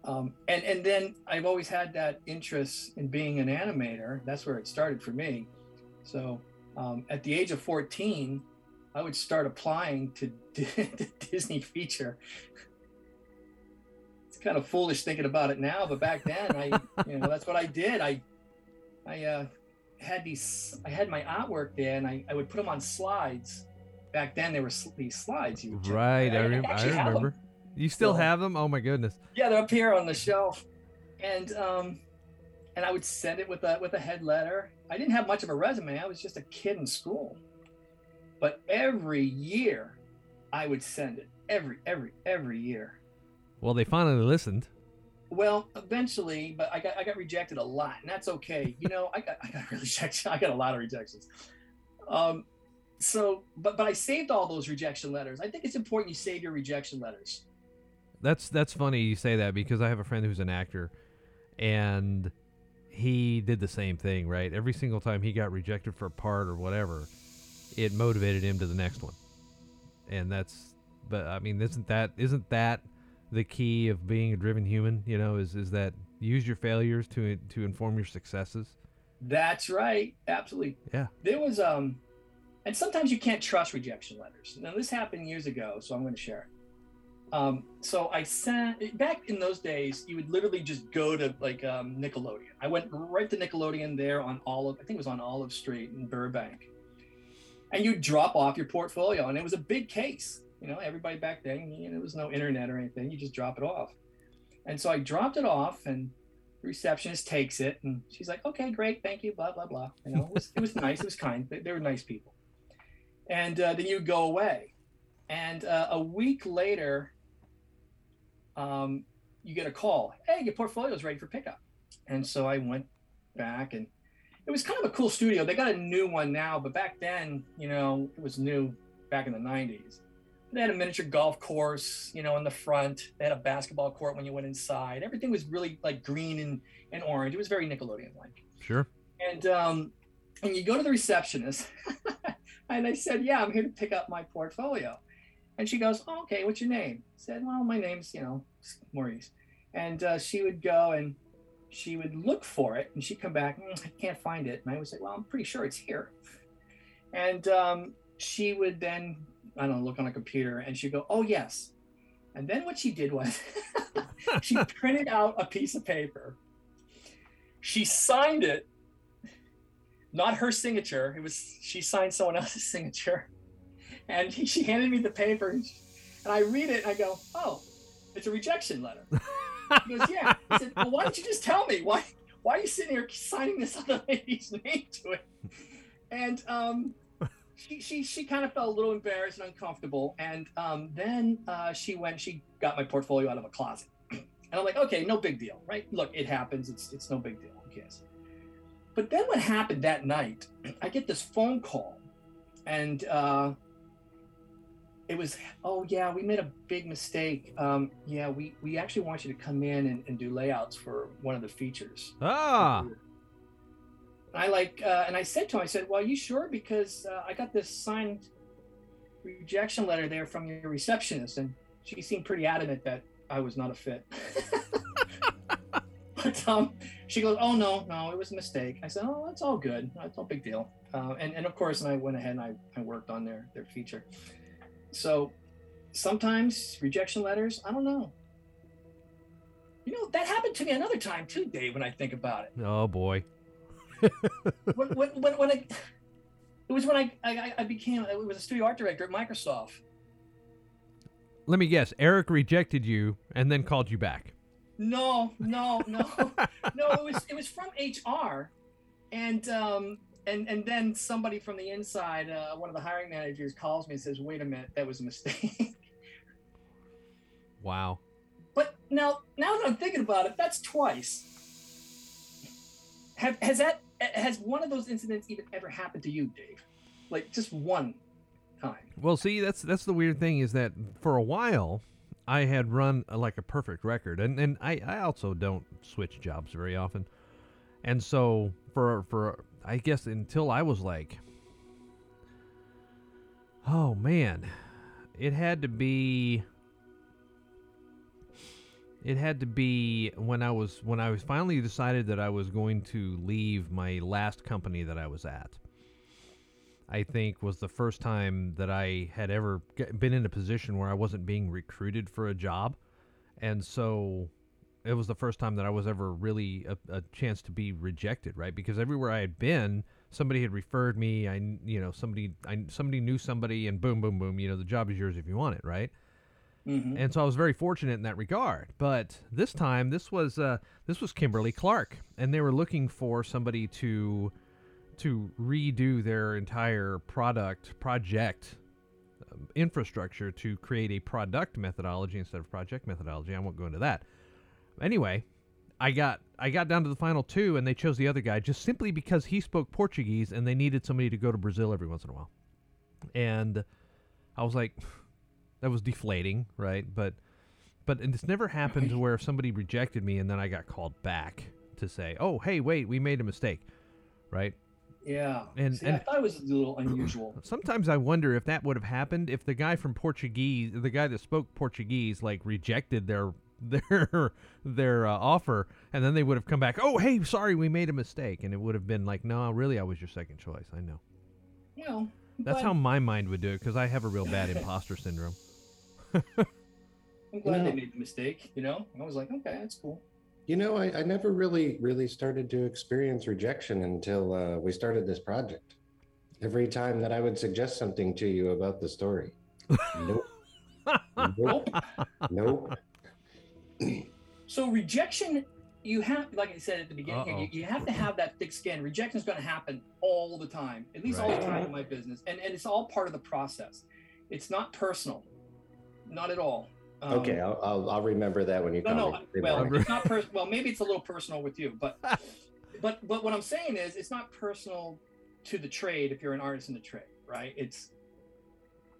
Um, and and then I've always had that interest in being an animator. That's where it started for me. So um, at the age of 14, I would start applying to, to Disney feature. It's kind of foolish thinking about it now, but back then, I, you know, that's what I did. I, I uh, had these, I had my artwork there, and I, I would put them on slides. Back then, there were sl- these slides. You would Right. I, I rem- I actually have 'em. remember. You still So- have them? Oh my goodness. yeah, they're up here on the shelf, and um, and I would send it with a with a head letter. I didn't have much of a resume. I was just a kid in school, but every year, I would send it. Every every every year. Well, they finally listened. Well, eventually, but I got I got rejected a lot, and that's okay. You know, I got I got rejection. I got a lot of rejections. Um, so, but but I saved all those rejection letters. I think it's important you save your rejection letters. That's that's funny you say that because I have a friend who's an actor, and he did the same thing. Right, every single time he got rejected for a part or whatever, it motivated him to the next one. And that's, but I mean, isn't that isn't that the key of being a driven human? You know, is is that use your failures to to inform your successes. That's right. Absolutely. Yeah. There was um and sometimes you can't trust rejection letters. Now this happened years ago, so I'm going to share. Um, so I sent back in those days, you would literally just go to like um, Nickelodeon. I went right to Nickelodeon there on Olive, I think it was on Olive Street in Burbank, and you drop off your portfolio, and it was a big case. You know, everybody back then, you know, there was no internet or anything. You just drop it off, and so I dropped it off, and the receptionist takes it, and she's like, "Okay, great, thank you." Blah blah blah. You know, it was, it was nice. It was kind. They, they were nice people. And uh, then you go away, and uh, a week later, um, you get a call. Hey, your portfolio is ready for pickup. And so I went back, and it was kind of a cool studio. They got a new one now, but back then, you know, it was new back in the '90s. They had a miniature golf course, you know, in the front. They had a basketball court when you went inside. Everything was really like green and, and orange. It was very Nickelodeon-like. Sure. And um, and you go to the receptionist, and I said, "Yeah, I'm here to pick up my portfolio." And she goes, oh, okay, what's your name? I said, well, my name's, you know, Maurice. And uh, she would go and she would look for it and she'd come back, mm, I can't find it. And I would say, well, I'm pretty sure it's here. And um, she would then, I don't know, look on a computer and she'd go, oh, yes. And then what she did was she printed out a piece of paper. She signed it, not her signature. It was, she signed someone else's signature. And he, she handed me the paper and I read it and I go, oh, it's a rejection letter. He goes, yeah. I said, well, why don't you just tell me? Why why are you sitting here signing this other lady's name to it? And um, she, she, she kind of felt a little embarrassed and uncomfortable. And um, then uh, she went, she got my portfolio out of a closet. And I'm like, okay, no big deal, right? Look, it happens. It's, it's no big deal. Who cares? But then what happened that night, I get this phone call and uh, it was oh yeah we made a big mistake. Um, yeah we we actually want you to come in and, and do layouts for one of the features. Ah, i like uh, and i said to him i said well are you sure? Because uh, i got this signed rejection letter there from your receptionist and she seemed pretty adamant that i was not a fit. But um, she goes oh no no it was a mistake. I said oh that's all good. That's no big deal. Uh, and, and of course and i went ahead and I, I worked on their their feature so sometimes rejection letters, I don't know. You know, that happened to me another time too, Dave, when I think about it. oh boy. When, when, when, when I, it was when I, I, I became, I was a studio art director at Microsoft. Let me guess. Eric rejected you and then called you back. No, no, no, no. It was it was from HR, and um, and and then somebody from the inside, uh, one of the hiring managers, calls me and says, "Wait a minute, that was a mistake." Wow. But now, now that I'm thinking about it, that's twice. Have has that has one of those incidents even ever happened to you, Dave? Like just one time? Well, see, that's that's the weird thing is that for a while I had run uh, like a perfect record, and and I I also don't switch jobs very often, and so for for I guess until I was like, oh man, it had to be. It had to be when I was when I was finally decided that I was going to leave my last company that I was at. I think was the first time that I had ever been in a position where I wasn't being recruited for a job, and so it was the first time that I was ever really a, a chance to be rejected, right? Because everywhere I had been, somebody had referred me. I, you know, somebody, I somebody knew somebody, and boom, boom, boom. You know, the job is yours if you want it, right? Mm-hmm. And so I was very fortunate in that regard. But this time, this was uh, this was Kimberly Clark, and they were looking for somebody to to redo their entire product project um, infrastructure to create a product methodology instead of project methodology. I won't go into that. Anyway, I got I got down to the final two, and they chose the other guy just simply because he spoke Portuguese, and they needed somebody to go to Brazil every once in a while. And I was like, that was deflating, right? But but it's never happened where somebody rejected me and then I got called back to say, "Oh, hey, wait, we made a mistake," right? Yeah. And- See, I and- thought it was a little unusual. Sometimes I wonder if that would have happened if the guy from Portuguese, the guy that spoke Portuguese, like rejected their their their uh, offer, and then they would have come back. Oh, hey, sorry, we made a mistake, and it would have been like, no, really, I was your second choice. I know. well, That's how my mind would do it because I have a real bad imposter syndrome. I'm glad No. they made the mistake. You know, I was like, okay, that's cool. You know, I, I never really, really started to experience rejection until uh, we started this project. Every time that I would suggest something to you about the story, nope, nope, nope. So rejection, you have, like I said at the beginning, Uh-oh. you, you have to have that thick skin. Rejection is going to happen all the time, at least all the time in my business, and and it's all part of the process. It's not personal, not at all. Um, Okay, I'll, I'll, I'll remember that when you No, call no. me. Well, it's not pers- Well, maybe it's a little personal with you, but but but what I'm saying is, it's not personal to the trade if you're an artist in the trade, right? It's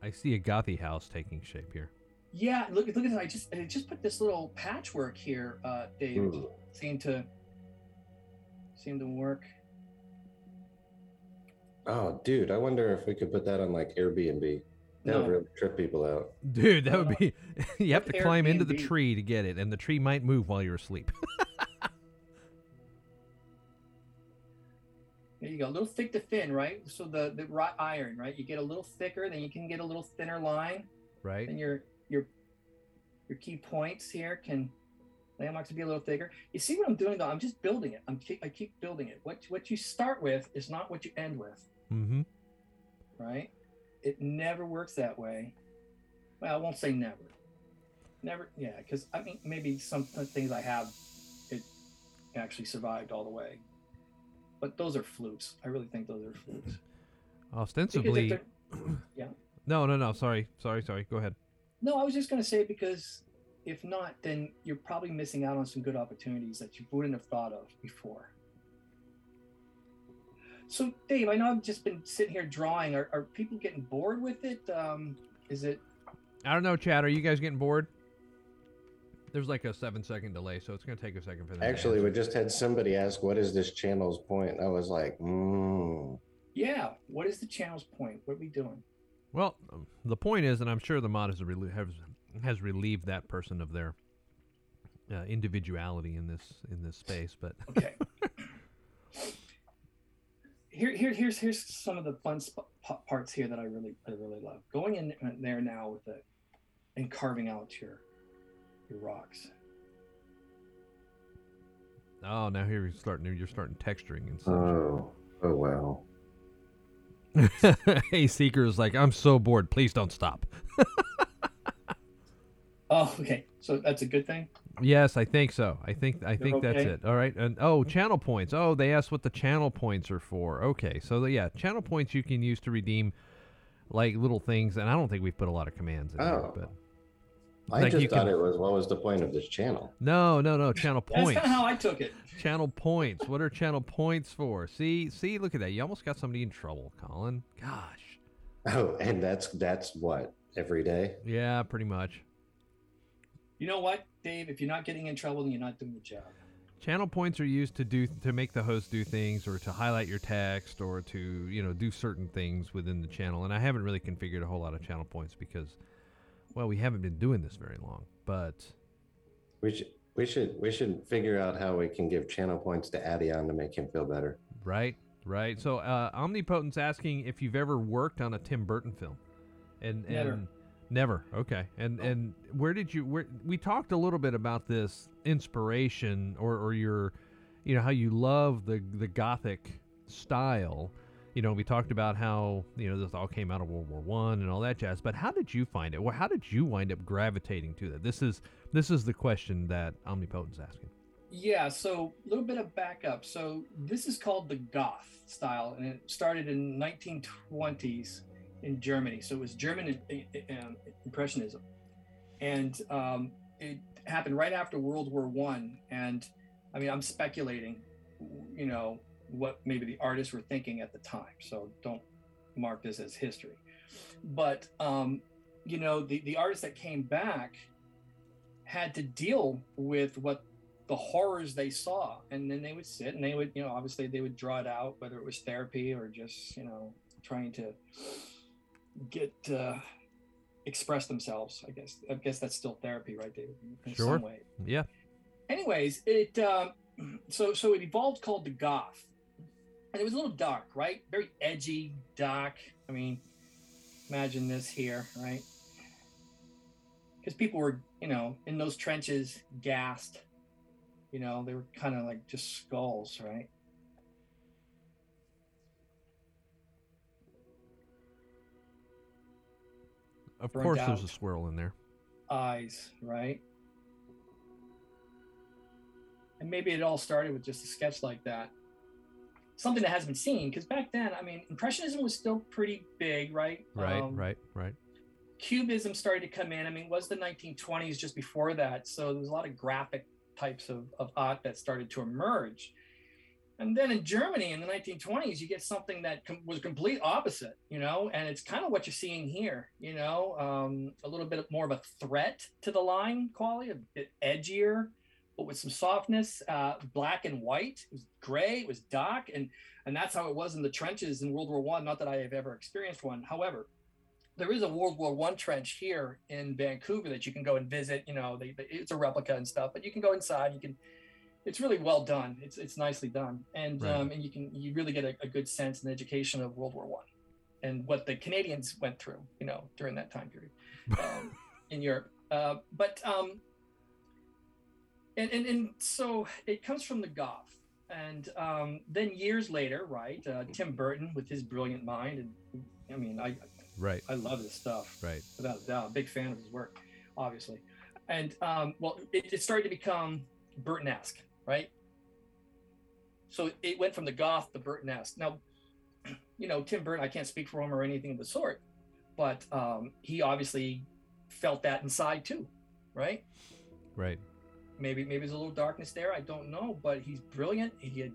I see a gothy house taking shape here. Yeah. Look look at this. I just I just put this little patchwork here, uh, Dave. It Hmm. seemed to seem to work. Oh, dude, I wonder if we could put that on like Airbnb. That No. would really trip people out. Dude, that would be. you have to With climb into the tree to get it, and the tree might move while you're asleep. There you go. A little thick to thin, right? So the the wrought iron, right? You get a little thicker, then you can get a little thinner line, right? and your your your key points here can landmarks be a little thicker. You see what I'm doing though? I'm just building it. I'm keep, I keep building it. What what you start with is not what you end with, Mm-hmm. right? It never works that way. Well, I won't say never. Never, yeah, because I mean maybe some things I have it actually survived all the way, but those are flukes. I really think those are flukes. Ostensibly. they're- No, no, no. Sorry, sorry, sorry. Go ahead. No, I was just going to say because if not, then you're probably missing out on some good opportunities that you wouldn't have thought of before. So, Dave, I know I've just been sitting here drawing. Are, are people getting bored with it? Um, is it? I don't know, Chad. Are you guys getting bored? There's like a seven second delay, so it's gonna take a second for that. Actually, we just had somebody ask, "What is this channel's point?" I was like, mm. Yeah. What is the channel's point? What are we doing? Well, um, the point is, and I'm sure the mod has, relie- has, has relieved that person of their uh, individuality in this in this space. But Okay. here, here, here's here's some of the fun sp- parts here that I really I really love. Going in there now with it and carving out your your rocks. oh, now here you're starting. You're starting texturing and such. "Oh, oh well." hey, Seeker is like, I'm so bored. Please don't stop. Oh, okay. So that's a good thing. Yes, I think so. I think I think that's it. All right. And oh, channel points. Oh, they asked what the channel points are for. Okay, so the, yeah, channel points you can use to redeem like little things, and I don't think we've put a lot of commands in Oh. but I Like you just thought can- it was, "What was the point of this channel?" no, no, no, channel That's points. kind of how I took it. channel points. What are channel points for? See, see, look at that. You almost got somebody in trouble, Colin. Gosh. Oh, and that's that's what every day. Yeah, pretty much. You know what, Dave? If you're not getting in trouble, then you're not doing the job. Channel points are used to do to make the host do things or to highlight your text or to, you know, do certain things within the channel. And I haven't really configured a whole lot of channel points because well, we haven't been doing this very long. But We should we should we should figure out how we can give channel points to Addion to make him feel better. right, right. So uh Omnipotent's asking if you've ever worked on a Tim Burton film. And Never. and never. Okay. And and where did you where we talked a little bit about this inspiration or or your you know how you love the the gothic style you know we talked about how you know this all came out of world war one and all that jazz but how did you find it well how did you wind up gravitating to that this is this is the question that omnipotent's asking Yeah, so a little bit of backup. So this is called the Goth style, and it started in 1920s in Germany. So it was German um, impressionism, and um, it happened right after World War One. And I mean, I'm speculating, you know, what maybe the artists were thinking at the time. So don't mark this as history. But um, you know, the the artists that came back had to deal with what the horrors they saw and then they would sit and they would you know obviously they would draw it out whether it was therapy or just you know trying to get uh express themselves i guess i guess that's still therapy right david in Sure. some way yeah anyways it um so so it evolved called the goth and it was a little dark right? Very edgy dark. I mean imagine this here right? Because people were you know in those trenches gassed. You know they were kind of like just skulls right? Of course there's a squirrel in there. Eyes right? And maybe it all started with just a sketch like that something that hasn't been seen because back then i mean impressionism was still pretty big right right Um, right right cubism started to come in. I mean, it was the 1920s just before that. So there was a lot of graphic types of, of art that started to emerge. And then in Germany in the 1920s, you get something that com- was complete opposite, you know, and it's kind of what you're seeing here, you know, um, a little bit more of a threat to the line quality, a bit edgier, but with some softness, uh, black and white. It was gray, it was dark, and and that's how it was in the trenches in World War One. Not that I have ever experienced one. However, there is a World War One trench here in Vancouver that you can go and visit. You know, they, they, it's a replica and stuff, but you can go inside. You can. It's really well done. It's it's nicely done, and Right. um, and you can you really get a, a good sense and education of World War One, and what the Canadians went through. You know, during that time period um, in Europe. Uh, but um, and, and and so it comes from the Goth, and um, then years later, right? Uh, Tim Burton with his brilliant mind, and I mean, I Right. I love this stuff Right. without a doubt. Big fan of his work, obviously. And um, well, it, it started to become Burton-esque, right? So it went from the goth to Burton-esque. Now, you know, Tim Burton, I can't speak for him or anything of the sort, but um, he obviously felt that inside too, right? Right. Maybe maybe there's a little darkness there. I don't know, but he's brilliant. He had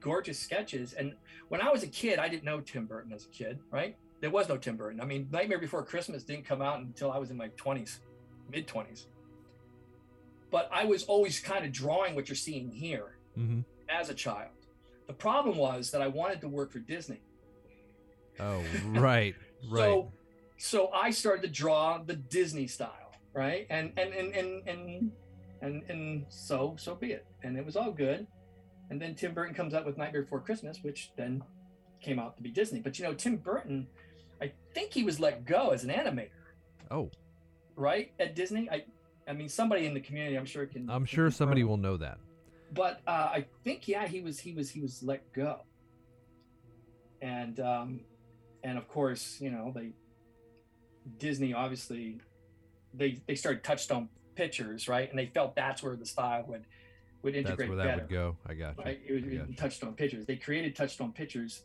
gorgeous sketches. And when I was a kid, I didn't know Tim Burton as a kid, right? There was no Tim Burton. I mean, Nightmare Before Christmas didn't come out until I was in my 20s, mid 20s. But I was always kind of drawing what you're seeing here Mm-hmm. as a child. The problem was that I wanted to work for Disney. Oh, right. Right. So, so I started to draw the Disney style, right? And and and and and and, and so so be it. And it was all good. And then Tim Burton comes out with Nightmare Before Christmas, which then came out to be Disney. But you know, Tim Burton, I think he was let go as an animator, oh, right? At Disney. I I mean, somebody in the community, I'm sure can. I'm can sure somebody will know that. But uh, I think yeah, he was he was he was let go. And um, and of course, you know, they Disney obviously they they started Touchstone Pictures, right? And they felt that's where the style would would integrate. That's where that better. would go. I got you. Right? It was I got you. Touchstone Pictures. They created Touchstone Pictures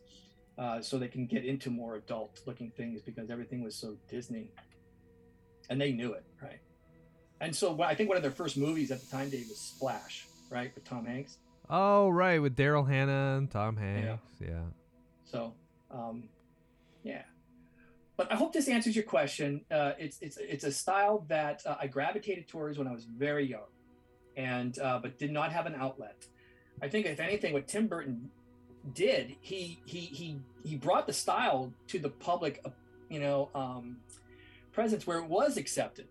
uh, so they can get into more adult looking things because everything was so Disney. And they knew it, right? And so I think one of their first movies at the time, Dave, was Splash, right? With Tom Hanks. Oh, right, with Daryl Hannah and Tom Hanks. Yeah. So, um, yeah. But I hope this answers your question. Uh, it's it's it's a style that uh, I gravitated towards when I was very young, and uh, but did not have an outlet. I think if anything, what Tim Burton did, he he he he brought the style to the public, uh, you know, um, presence where it was accepted.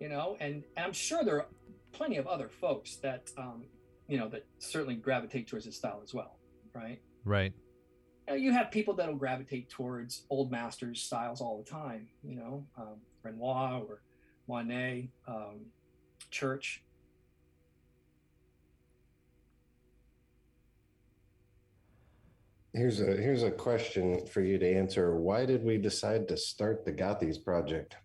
You know, and, and I'm sure there are plenty of other folks that um, you know that certainly gravitate towards his style as well, right? Right. Uh, you have people that'll gravitate towards old masters styles all the time you know um, renoir or monet um, church Here's a here's a question for you to answer. Why did we decide to start the Gothies project?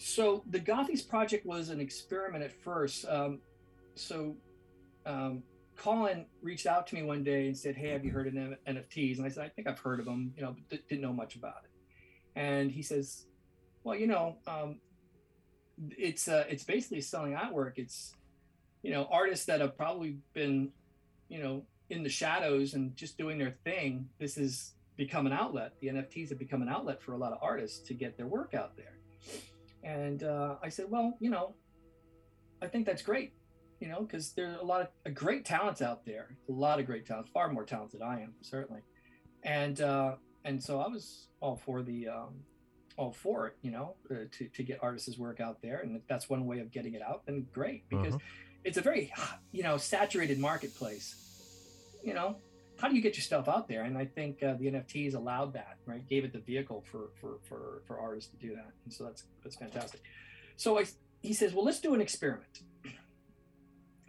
so the gothies project was an experiment at first um, so um, colin reached out to me one day and said hey have you heard of nfts and i said i think i've heard of them you know but di- didn't know much about it. And he says well you know um, it's uh, it's basically selling artwork. It's you know artists that have probably been you know in the shadows and just doing their thing this has become an outlet. The nfts have become an outlet for a lot of artists to get their work out there. And uh, I said, well, you know, I think that's great, you know, because there are a lot of uh, great talents out there, a lot of great talents, far more talented I am, certainly. And uh, and so I was all for the um, all for it, you know, uh, to to get artists' work out there, and if that's one way of getting it out, then great, because Uh-huh. it's a very you know saturated marketplace. You know, how do you get your stuff out there? And I think uh, the NFTs allowed that, right? Gave it the vehicle for for for for artists to do that, and so that's that's fantastic. So I, he says, well, let's do an experiment.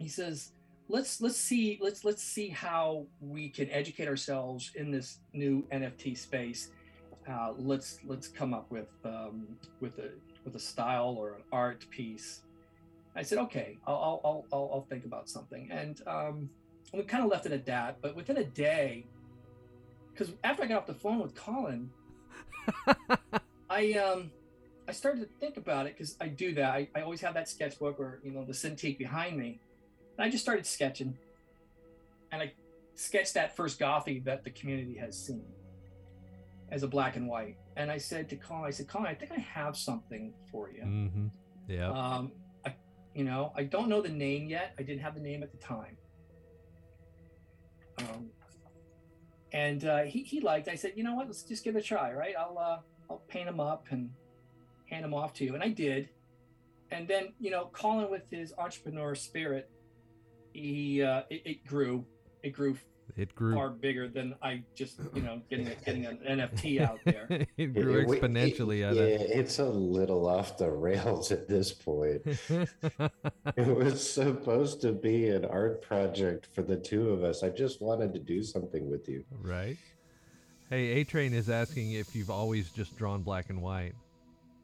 He says, let's let's see let's let's see how we can educate ourselves in this new NFT space. Uh, let's let's come up with um, with a with a style or an art piece. I said, okay, I'll I'll I'll, I'll think about something, and um, we kind of left it at that. But within a day, because after I got off the phone with Colin, I um I started to think about it because I do that. I, I always have that sketchbook or you know the Cintiq behind me, and I just started sketching, and I sketched that first Gothy that the community has seen as a black and white. And I said to Colin, I said, Colin, I think I have something for you. Mm-hmm. Yeah. Um, I, you know, I don't know the name yet. I didn't have the name at the time. Um, and uh, he he liked. I said, you know what? Let's just give it a try, right? I'll uh, I'll paint them up and hand them off to you, and I did. And then you know, Colin with his entrepreneur spirit, he uh, it, it grew. It grew It grew. far bigger than I just you know getting a, getting an NFT out there. it grew It- exponentially it- out yeah, it's a little off the rails at this point. It was supposed to be an art project for the two of us. I just wanted to do something with you. right. Hey, A Train is asking if you've always just drawn black and white,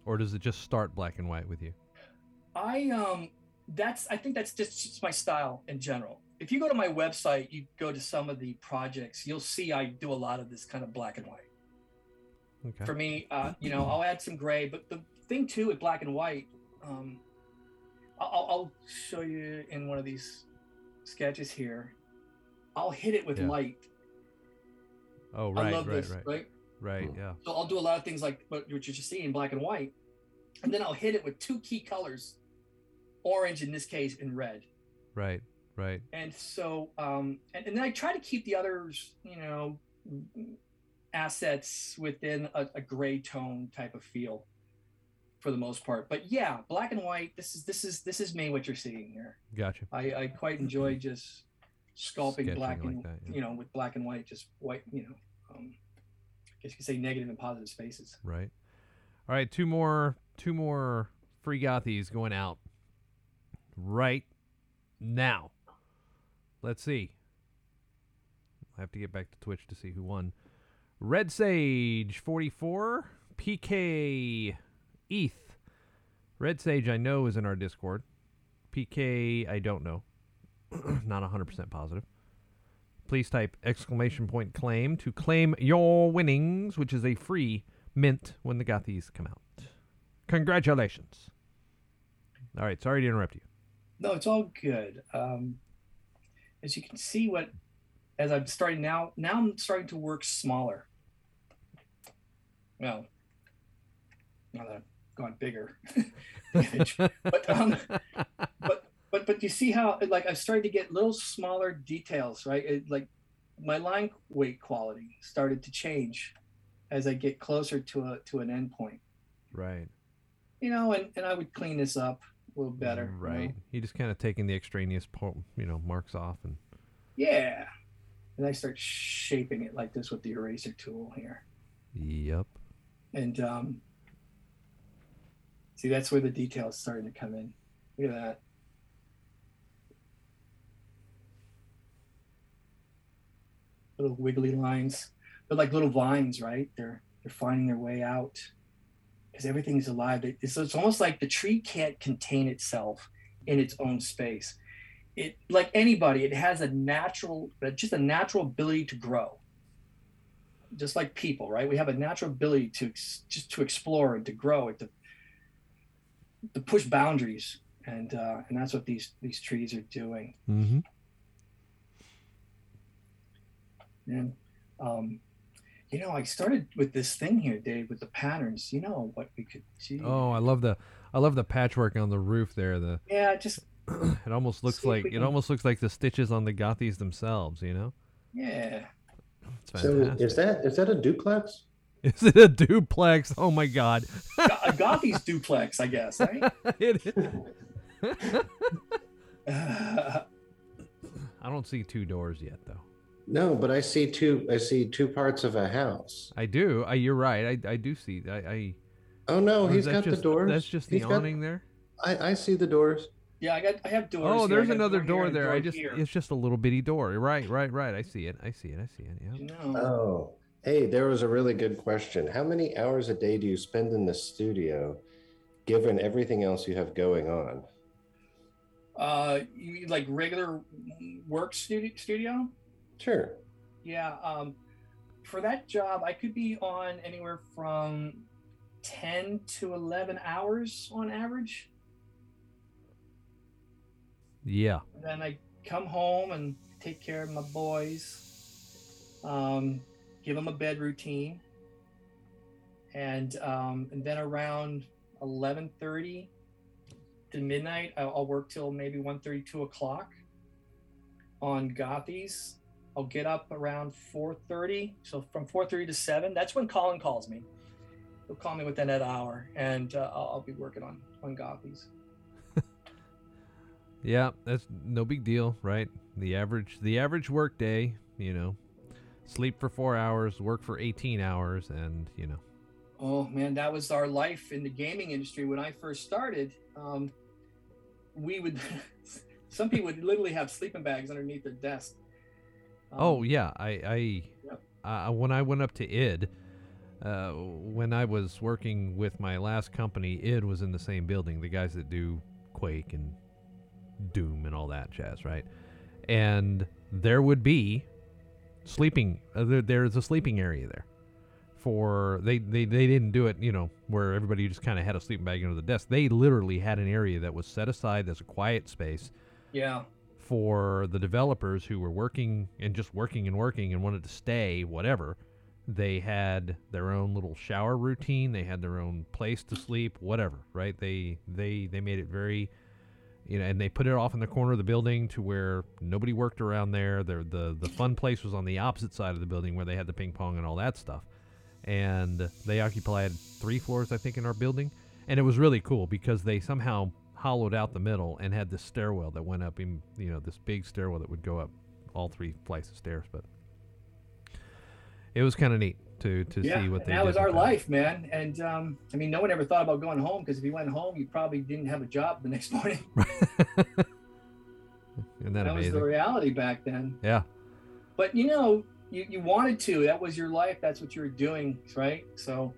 or does it just start black and white with you? I um that's I think that's just, just my style in general. If you go to my website, you go to some of the projects, you'll see I do a lot of this kind of black and white. Okay. For me, uh, you know, I'll add some gray, but the thing too with black and white, um, I'll, I'll show you in one of these sketches here. I'll hit it with Yeah. light. oh, I right, love right, this, right, right? right. Hmm. Yeah. So I'll do a lot of things like what what you're just seeing in black and white, and then I'll hit it with two key colors, orange in this case and red. Right. Right. And so, um, and, and then I try to keep the others, you know, assets within a, a gray tone type of feel, for the most part. But yeah, black and white. This is this is this is me. What you're seeing here. Gotcha. I, I quite enjoy just sculpting Sketching black like that, yeah. you know with black and white, just white. You know, um, I guess you could say negative and positive spaces. Right. All right. Two more. Two more free gothies going out right now. Let's see. I have to get back to Twitch to see who won. Red Sage 44, PK ETH. Red Sage I know is in our Discord. PK I don't know. Not 100% positive. Please type exclamation point claim to claim your winnings, which is a free mint when the Gothies come out. Congratulations. All right, sorry to interrupt you. No, it's all good. Um, as you can see, what as I'm starting now, now I'm starting to work smaller. Well, now that I've gone bigger, but um, but but but you see how like I've started to get little smaller details, right? It, like my line weight quality started to change as I get closer to a to an endpoint. right. You know, and, and I would clean this up a little better. you know? Right. You just kind of taking the extraneous, you know, marks off and Yeah. And I start shaping it like this with the eraser tool here. yep. And um, see, that's where the details starting to come in. Look at that. Little wiggly lines. They're like little vines, right? They're they're finding their way out because everything's alive. It- It's, it's almost like the tree can't contain itself in its own space. It like anybody, it has a natural, just a natural ability to grow just like people, right? We have a natural ability to ex- just to explore and to grow and to to push boundaries, and uh, and that's what these these trees are doing. Mm-hmm. And um, you know, I started with this thing here, Dave, with the patterns. You know what we could do? Oh, I love the, I love the patchwork on the roof there. The yeah, just it almost looks like it can- almost looks like the stitches on the Gothies themselves. You know, yeah. So is that is that a duplex? Is it a duplex? Oh my god! Go- A Gothi's duplex, I guess, right? It is. Uh, I don't see two doors yet, though. No, but I see two. I see two parts of a house. I do. I, you're right. I, I do see. I. I Oh no, he's got just, the doors. That's just the He's got- awning there. I, I see the doors. yeah, I got I have doors. Oh, here. I there's got a another here door and a there. I just here. it's just a little bitty door. Right, right, right. I see it. I see it. I see it. Yeah. You know. Oh, hey, there was a really good question. How many hours a day do you spend in the studio, given everything else you have going on? Uh, you mean like regular work studio? Studio? Sure. Yeah. Um, for that job, I could be on anywhere from ten to eleven hours on average. Yeah. Then I come home and take care of my boys, um, give them a bed routine, and um, and then around eleven thirty to midnight, I'll, I'll work till maybe 1.30, 2 o'clock on Gothies. I'll get up around 4:30. So from 4:30 to 7, that's when Colin calls me. He'll call me within that hour, and uh, I'll, I'll be working on on Gothies. Yeah, that's no big deal, right? The average the average work day, you know, sleep for four hours, work for eighteen hours, and you know. Oh man, that was our life in the gaming industry when I first started. Um, we would, some people would literally have sleeping bags underneath their desk. Um, oh yeah, I I Yep. uh, when I went up to id, uh, when I was working with my last company, id was in the same building. The guys that do Quake and Doom and all that jazz, right? And there would be sleeping. Uh, there, there's a sleeping area there. For they, they they didn't do it, you know, where everybody just kind of had a sleeping bag under the desk. They literally had an area that was set aside as a quiet space Yeah. For the developers who were working and just working and working and wanted to stay, whatever. They had their own little shower routine. They had their own place to sleep, whatever. Right? They they they made it very, you know, and they put it off in the corner of the building to where nobody worked around there. The the the fun place was on the opposite side of the building where they had the ping pong and all that stuff. And they occupied three floors, I think, in our building, and it was really cool because they somehow hollowed out the middle and had this stairwell that went up in you know this big stairwell that would go up all three flights of stairs but it was kind of neat to to yeah, see what they that was our life, man. And um, I mean, no one ever thought about going home because if you went home, you probably didn't have a job the next morning. isn't that, that was the reality back then. yeah But you know, you, you wanted to. That was your life. That's what you were doing, right? So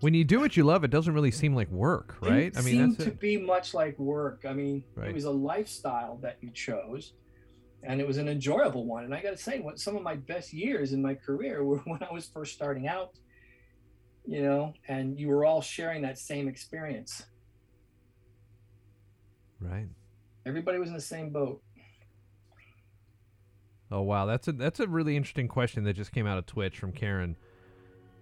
when you do what you love it doesn't really seem like work right didn't i mean seem that's to it be much like work. I mean, Right. it was a lifestyle that you chose, and it was an enjoyable one. And I got to say, what some of my best years in my career were when I was first starting out. You know, and you were all sharing that same experience. right Everybody was in the same boat. oh wow that's a that's a really interesting question that just came out of twitch from karen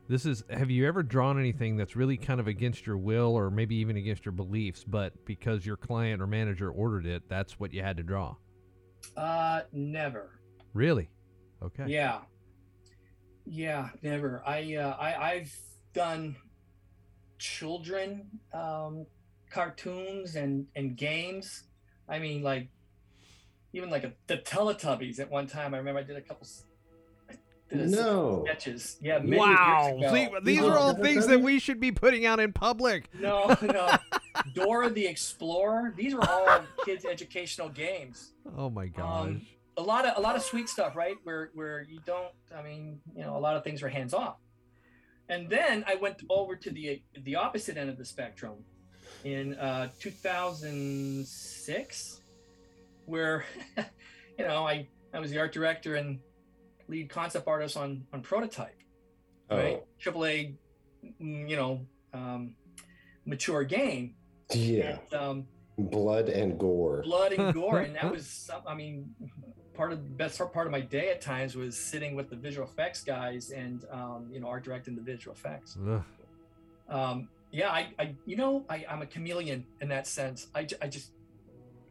this is have you ever drawn anything that's really kind of against your will or maybe even against your beliefs but because your client or manager ordered it that's what you had to draw Uh, never. really okay Yeah. Yeah, never. I uh, I I've done children um, cartoons and and games. I mean, like even like a, the Teletubbies at one time. I remember I did a couple. S- I No. sketches. Yeah. many Wow. years See, these No, are all things that we should be putting out in public. No, no. Dora the Explorer. These are all kids' educational games. Oh my gosh. Um, a lot of a lot of sweet stuff, right? Where where you don't. I mean, you know, a lot of things are hands off. And then I went over to the the opposite end of the spectrum in uh, 2006, where you know I I was the art director and lead concept artist on on Prototype, right? Oh, Triple A, mm, you know, um, mature game. yeah. And, um, Blood and gore. blood and gore and that was some, i mean part of the best part of my day at times was sitting with the visual effects guys and um, you know art directing the visual effects um, yeah I, I you know I, i'm a chameleon in that sense I, I just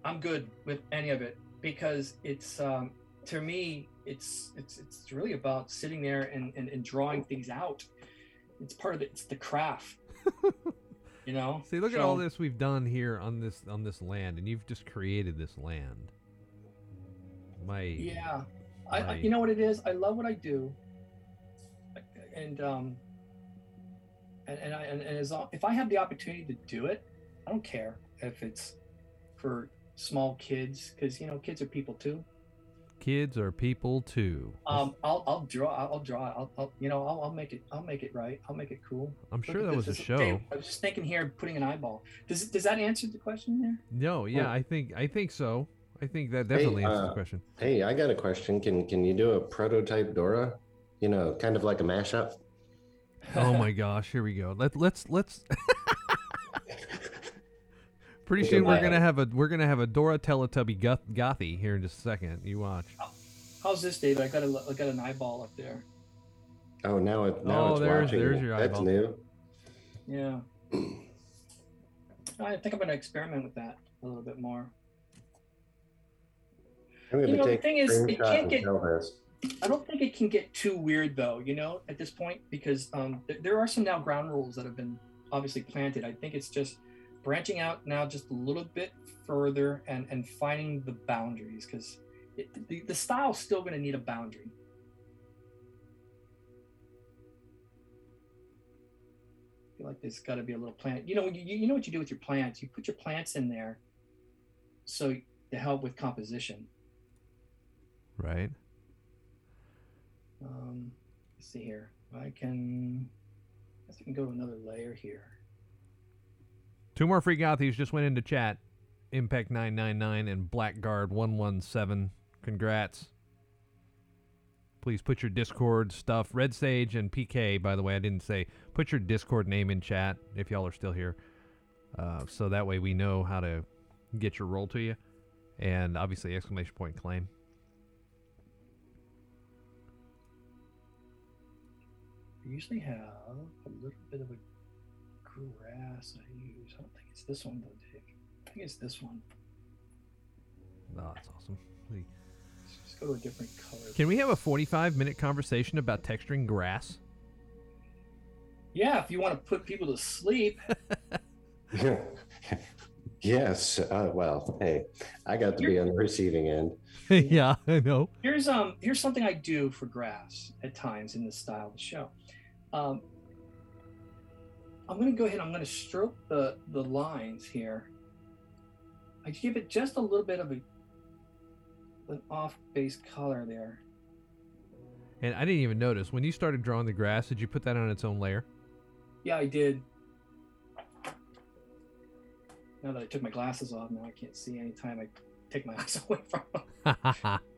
i'm good with any of it because it's um, to me it's it's it's really about sitting there and, and, and drawing things out it's part of it it's the craft you know See, look at all this we've done here on this on this land, and you've just created this land. My Yeah, I, I you know what it is. I love what I do, and um, and and I and, and as if I have the opportunity to do it, I don't care if it's for small kids because you know kids are people too. Kids are people too. Um, I'll I'll draw. I'll, I'll draw. I'll, I'll you know I'll, I'll make it. I'll make it right. I'll make it cool. I'm Look sure that this. was a show. Dave, I was just thinking here, putting an eyeball. Does does that answer the question there? No, yeah, Oh. I think I think so. I think that definitely answers the uh, question. Hey, I got a question. Can can you do a prototype Dora? You know, kind of like a mashup. Oh my gosh, here we go. Let let's let's. Pretty soon we're gonna have a we're gonna have a Dora Teletubby goth, gothy here in just a second. You watch. How's this, David? I got a I got an eyeball up there. Oh, now it now Oh, it's there's- watching. there's your eyeball. That's eyeball. new. Yeah. I think I'm going to experiment with that a little bit more. I'm gonna You know, the thing is, it can't get- I don't think it can get too weird though, you know, at this point, because um, th- there are some now ground rules that have been obviously planted. I think it's just branching out now just a little bit further and and finding the boundaries because the, the style's still going to need a boundary. I feel like there's got to be a little plant. You know, you, you know what you do with your plants? You put your plants in there so to help with composition. Right. Um, let's see here. I can, I I can go to another layer here. Two more free Gothies just went into chat. Impact 999 and Blackguard 117. Congrats. Please put your Discord stuff. Red Sage and PK, by the way, I didn't say. Put your Discord name in chat if y'all are still here. Uh, so that way we know how to get your roll to you. And obviously, exclamation point claim. We usually have a little bit of a grass I use. I don't think it's this one though, Dave. I think it's this one. Oh, that's awesome. We- Let's just go to a different color. Can we have a 45 minute conversation about texturing grass? Yeah, if you want to put people to sleep. yes. Uh, well, hey, I got to be on the receiving end. yeah, I know. Here's um here's something I do for grass at times in the style of the show. Um, I'm gonna go ahead. I'm gonna stroke the the lines here. I give it just a little bit of a an off base color there. And I didn't even notice when you started drawing the grass. Did you put that on its own layer? Yeah, I did. Now that I took my glasses off, now I can't see anytime I take my eyes away from them.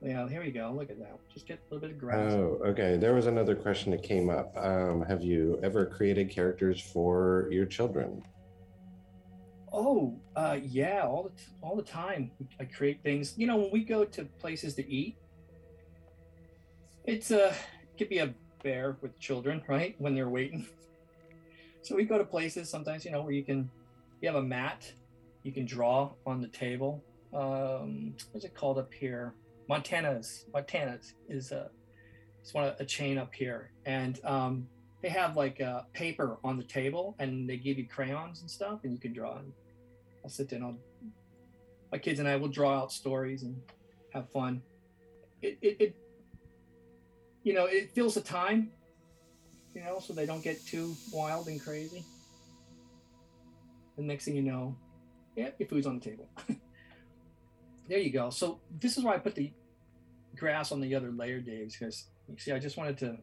Yeah, here we go. Look at that. Just get a little bit of grass. Oh, okay. There was another question that came up. Um, have you ever created characters for your children? Oh, uh, yeah, all the t- all the time. I create things. You know, when we go to places to eat, it's a it could be a bear with children, right? When they're waiting. So we go to places sometimes, you know, where you can you have a mat, you can draw on the table. Um, what's it called up here? Montana's. Montana's is a it's one of a chain up here, and um, they have like uh, paper on the table, and they give you crayons and stuff, and you can draw. And I'll sit there and I'll my kids and I will draw out stories and have fun. It it, it you know it fills the time, you know, so they don't get too wild and crazy. The next thing you know, yeah, your food's on the table. there you go. So this is why I put the grass on the other layer, Dave, because you see, I just wanted to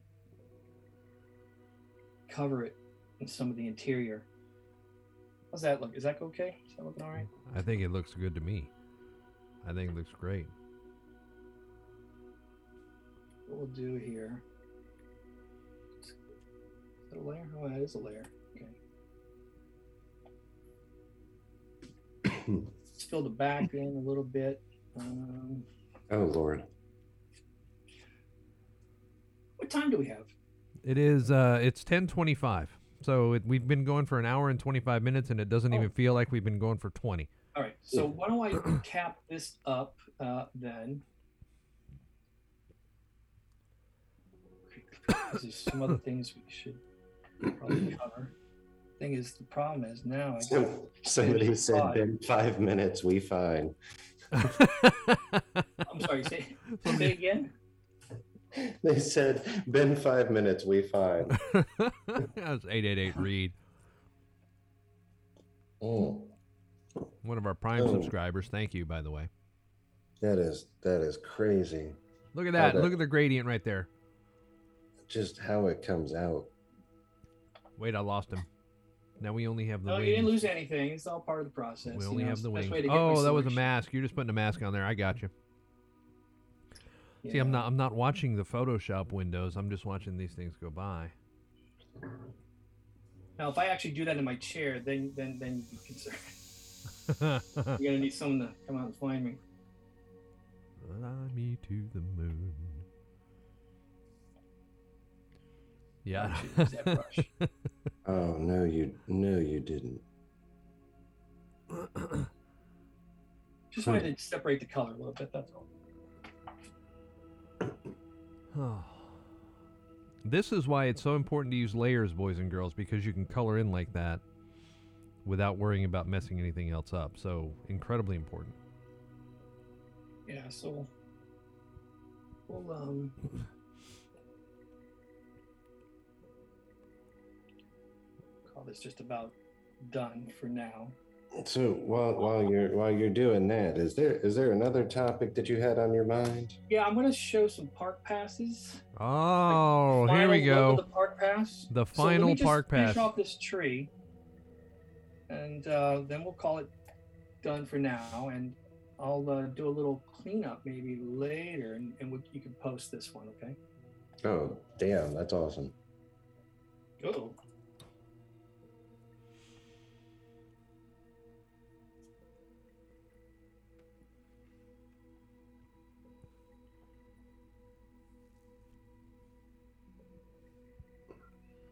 cover it in some of the interior. How's that look? Is that okay? Is that looking all right? I think it looks good to me. I think it looks great. What we'll do here. Is that a layer? Oh, that is a layer. Okay. Let's fill the back in a little bit. Um, Oh, Lord. What time do we have? It is. Uh, it's 10:25. So it, we've been going for an hour and 25 minutes, and it doesn't Oh. even feel like we've been going for 20. All right. So why don't I cap this up uh, then? There's some other things we should probably cover. Thing is, the problem is now I got So- Somebody said, Five. in five minutes, we fine. I'm sorry. Say, say again. They said, been five minutes, we fine. That's 888 Reed, Mm, one of our Prime Oh. subscribers. Thank you, by the way. that is that is crazy. Look at that. that- Look at the gradient right there. Just how it comes out. Wait, I lost him. Now we only have the No, wings. you didn't lose anything. It's all part of the process. we you only know, have the best wings. way to get Oh, that was a mask. You're just putting a mask on there. I got you. See, I'm not. I'm not watching the Photoshop windows. I'm just watching these things go by. Now, if I actually do that in my chair, then then then you be concerned. You're gonna need someone to come out and find me. Fly me to the moon. Yeah. I should use that. Oh no, you no, you didn't. Just wanted hmm. to separate the color a little bit. That's all. This is why it's so important to use layers, boys and girls, because you can color in like that without worrying about messing anything else up. So incredibly important. Yeah, so we'll um call this just about done for now. So while while you're while you're doing that, is there is there another topic that you had on your mind? Yeah, I'm gonna show some park passes. Oh, here we go. The park pass. The final So let me final just park finish pass. off this tree, and uh, then we'll call it done for now. And I'll uh, do a little cleanup maybe later, and, and we, you can post this one, okay? Oh, damn, that's awesome. Oh.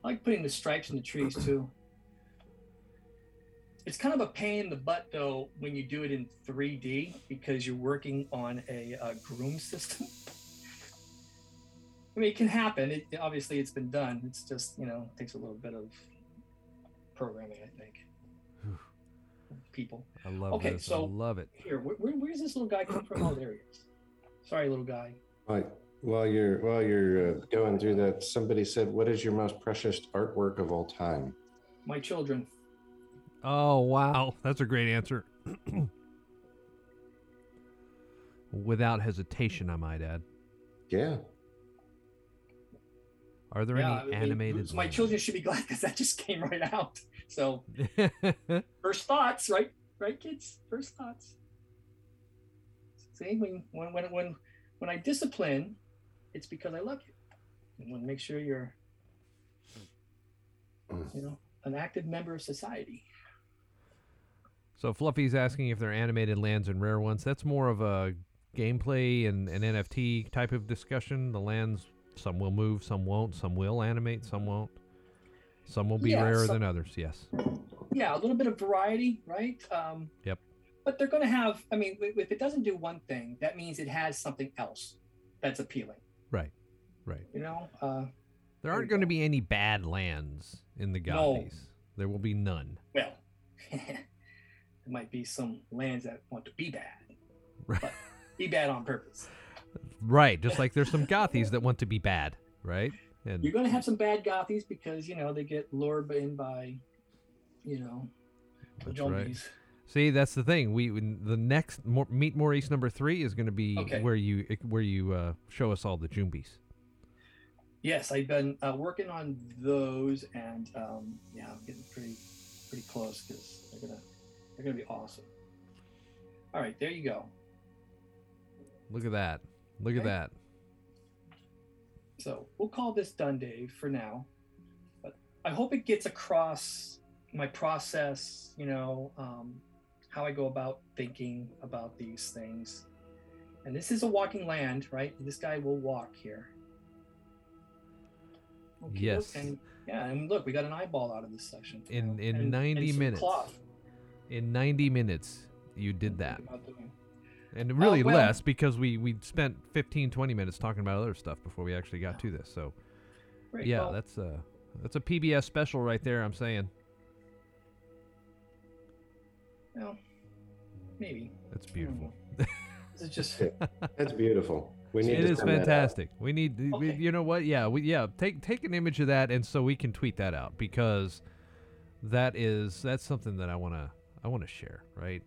I like putting the stripes in the trees too. It's kind of a pain in the butt though when you do it in 3D because you're working on a, uh groom system. I mean, it can happen. It obviously it's been done. It's just you know takes a little bit of programming, I think. People I love it. Okay, this. so- I love it. here, where, where, where's this little guy come from? Oh, there he is. Sorry, little guy. Like while you're while you're uh, going through that, somebody said, "What is your most precious artwork of all time?" My children. Oh, wow. That's a great answer. Without hesitation, I might add. Yeah, Are there yeah, any I mean, animated? My children should be glad because that just came right out. So first thoughts, right? Right, kids. First thoughts. See, when when when when when I discipline, it's because I love you. I want to make sure you're, you know, an active member of society. so Fluffy's asking if they're animated lands and rare ones. That's more of a gameplay and an NFT type of discussion. The lands, some will move, some won't. Some will animate, some won't. Some will be Yeah, rarer some- than others. Yes. yeah, a little bit of variety, right? Um, Yep. But they're going to have. I mean, if if it doesn't do one thing, that means it has something else that's appealing. Right. You know, uh, There aren't going to be any bad lands in the No. There will be none. well, there might be some lands that want to be bad, Right. be bad on purpose. Right. Just like there's some Gothies that want to be bad. Right. And You're going to have some bad Gothies because you know they get lured in by, you know, the That's right. See, that's the thing. We the next Meet Maurice number three is going to be Okay. where you where you uh, show us all the Jumbies. Yes, I've been uh, working on those, and um, yeah, I'm getting pretty pretty close because they're gonna they're gonna be awesome. All right, there you go. Look at that. Look at that. So we'll call this done, Dave, for now. But I hope it gets across my process. You know, um, how I go about thinking about these things. And this is a walking land, right? This guy will walk here. Okey-doke. Yes. And yeah, and look, we got an eyeball out of this session. In- now. in And- 90 and minutes. Cloth. In 90 minutes, you did that, Think about doing. and really Uh, well- less because we we spent 15 20 minutes talking about other stuff before we actually got to this. So Great. yeah, well, that's a that's a PBS special right there. I'm saying well, maybe. that's beautiful. know. This is just that's beautiful. We need. It to is send that out. fantastic. We need, we, Okay. you know what? Yeah, we yeah. Take take an image of that, and so we can tweet that out because that is that's something that I wanna I wanna share. Right?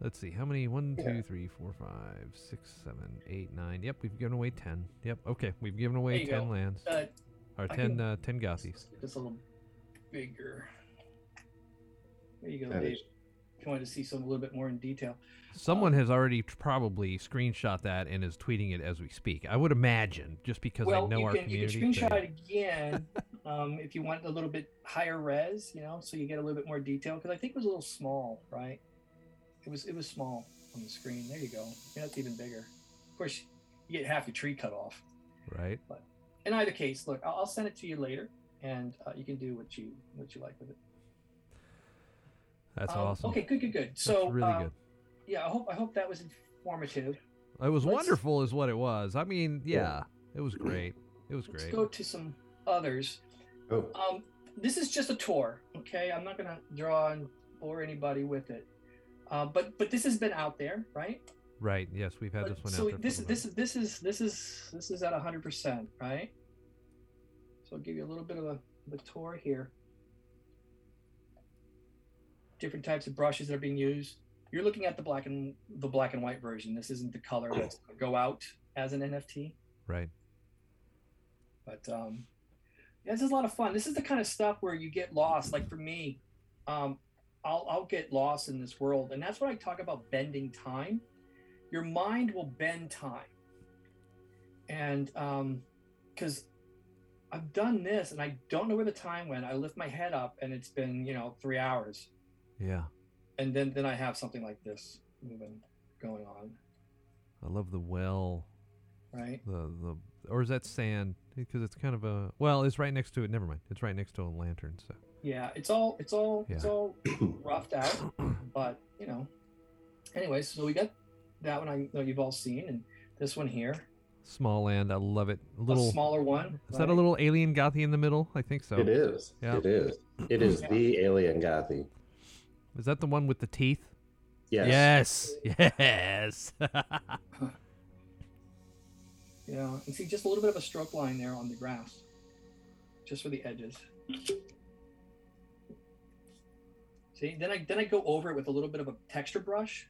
Let's see how many. One, Yeah. two, three, four, five, six, seven, eight, nine. Yep, we've given away ten. Yep. Okay, we've given away ten go. lands uh, or I ten can- uh, ten Let's Gothies. get this a little bigger. There you go, That Dave. is- If you wanted to see some a little bit more in detail. Someone has already probably screenshot that and is tweeting it as we speak. I would imagine, just because well, I know you our can you community. can they- screenshot it again um, if you want a little bit higher res, you know, so you get a little bit more detail. Because I think it was a little small, right? It was it was small on the screen. There you go. Yeah, that's even bigger. Of course, you get half your tree cut off. right. But In either case, look, I'll, I'll send it to you later, and uh, you can do what you what you like with it. That's Um, awesome. Okay, good, good, good. That's So really um, good. yeah, I hope I hope that was informative. It was Let's- wonderful, is what it was. I mean, yeah, It was great. It was great. Let's go to some others. Oh, Um, this is just a tour, okay? I'm not gonna draw and bore anybody with it. Uh, but but this has been out there, right? Right. Yes, we've had But- this one so out there. this little this is this is this is this is at hundred percent, right? So I'll give you a little bit of a, of a tour here. Different types of brushes that are being used. You're looking at the black and the black and white version. This isn't the color that's gonna go out as an NFT. right. But um, yeah, this is a lot of fun. This is the kind of stuff where you get lost. Like for me, um, I'll I'll get lost in this world, and that's what I talk about bending time. Your mind will bend time, and um, because I've done this and I don't know where the time went. I lift my head up and it's been you know three hours, Yeah. and then then I have something like this moving going on, I love the well. right? The the or is that sand? Because it's kind of a well, it's right next to it. Never mind. It's right next to a lantern. So Yeah, it's all it's all it's all roughed out. but you know anyways so we got that one i know you've all seen and this one here small land. I love it. A little. a smaller one Is that a little alien gothy in the middle? I think so. it is. Yeah. It is. It is Yeah. the alien Gothy. Is that the one with the teeth? Yes. Yes. Yes. yeah and see just a little bit of a stroke line there on the grass just for the edges see then i then i go over it with a little bit of a texture brush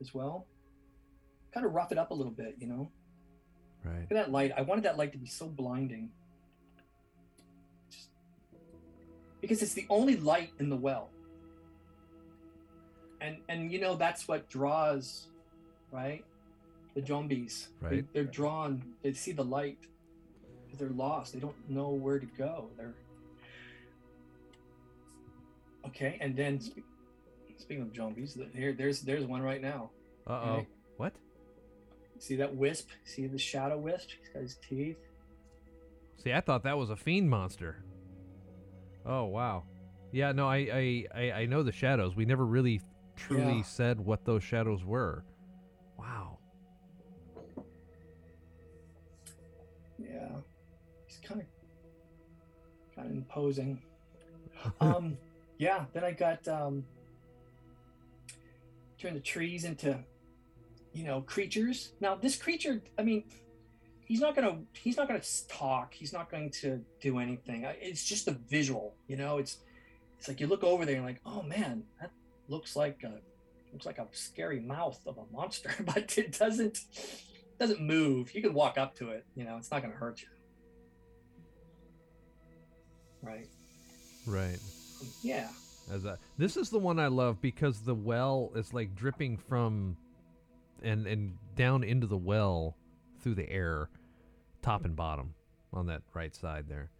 as well kind of rough it up a little bit you know right. Look at that light. I wanted that light to be so blinding. Just because it's the only light in the well. And and you know that's what draws, right? The zombies. They- Right. They're drawn. They see the light. They're lost. They don't know where to go. They're okay. And then speaking of zombies, here there's there's one right now. Uh oh. Right. What? See that wisp? See the shadow wisp? He's got his teeth. See, I thought that was a fiend monster. Oh wow. Yeah, no, I I I, I know the shadows. We never really truly Yeah. said what those shadows were. Wow. Yeah, he's kind of kind of imposing. Um, yeah. Then I got um, turn the trees into, you know, creatures. Now this creature, I mean, he's not gonna he's not gonna talk. He's not going to do anything. It's just a visual. You know, it's it's like you look over there and like, oh man, that looks like a looks like a scary mouth of a monster, but it doesn't doesn't move. You can walk up to it. You know, it's not going to hurt you. Right. Right. Yeah. As a, this is the one I love because the well is like dripping from and and down into the well through the air, top and bottom on that right side there.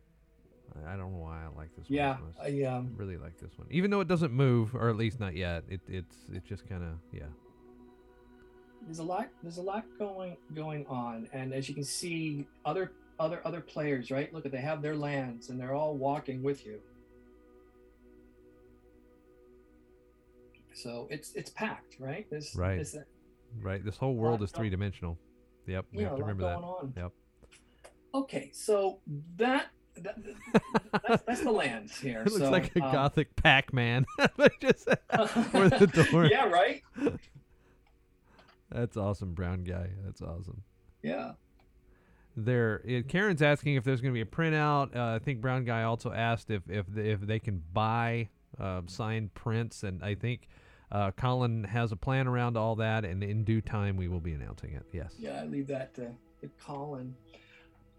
I, don't know why I like this Yeah. one. so much. I um. really like this one, even though it doesn't move, or at least not yet. It it's it just kind of yeah. There's a lot. There's a lot going going on, and as you can see, other other other players, right? Look at they have their lands, and they're all walking with you. So it's it's packed, right? There's Right. there's a- Right. This whole world is three dimensional. Yep. We yeah, have to remember that. on. Yep. Okay, so that, that that's, that's the lands here. It looks so, like a um, gothic Pac-Man. just or the door. yeah, right. That's awesome, brown guy. That's awesome. Yeah. There, it, Karen's asking if there's going to be a printout. Uh, I think Brown Guy also asked if if they, if they can buy uh, signed prints, and I think uh, Colin has a plan around all that, and in due time we will be announcing it. Yes. Yeah, I leave that to, to Colin.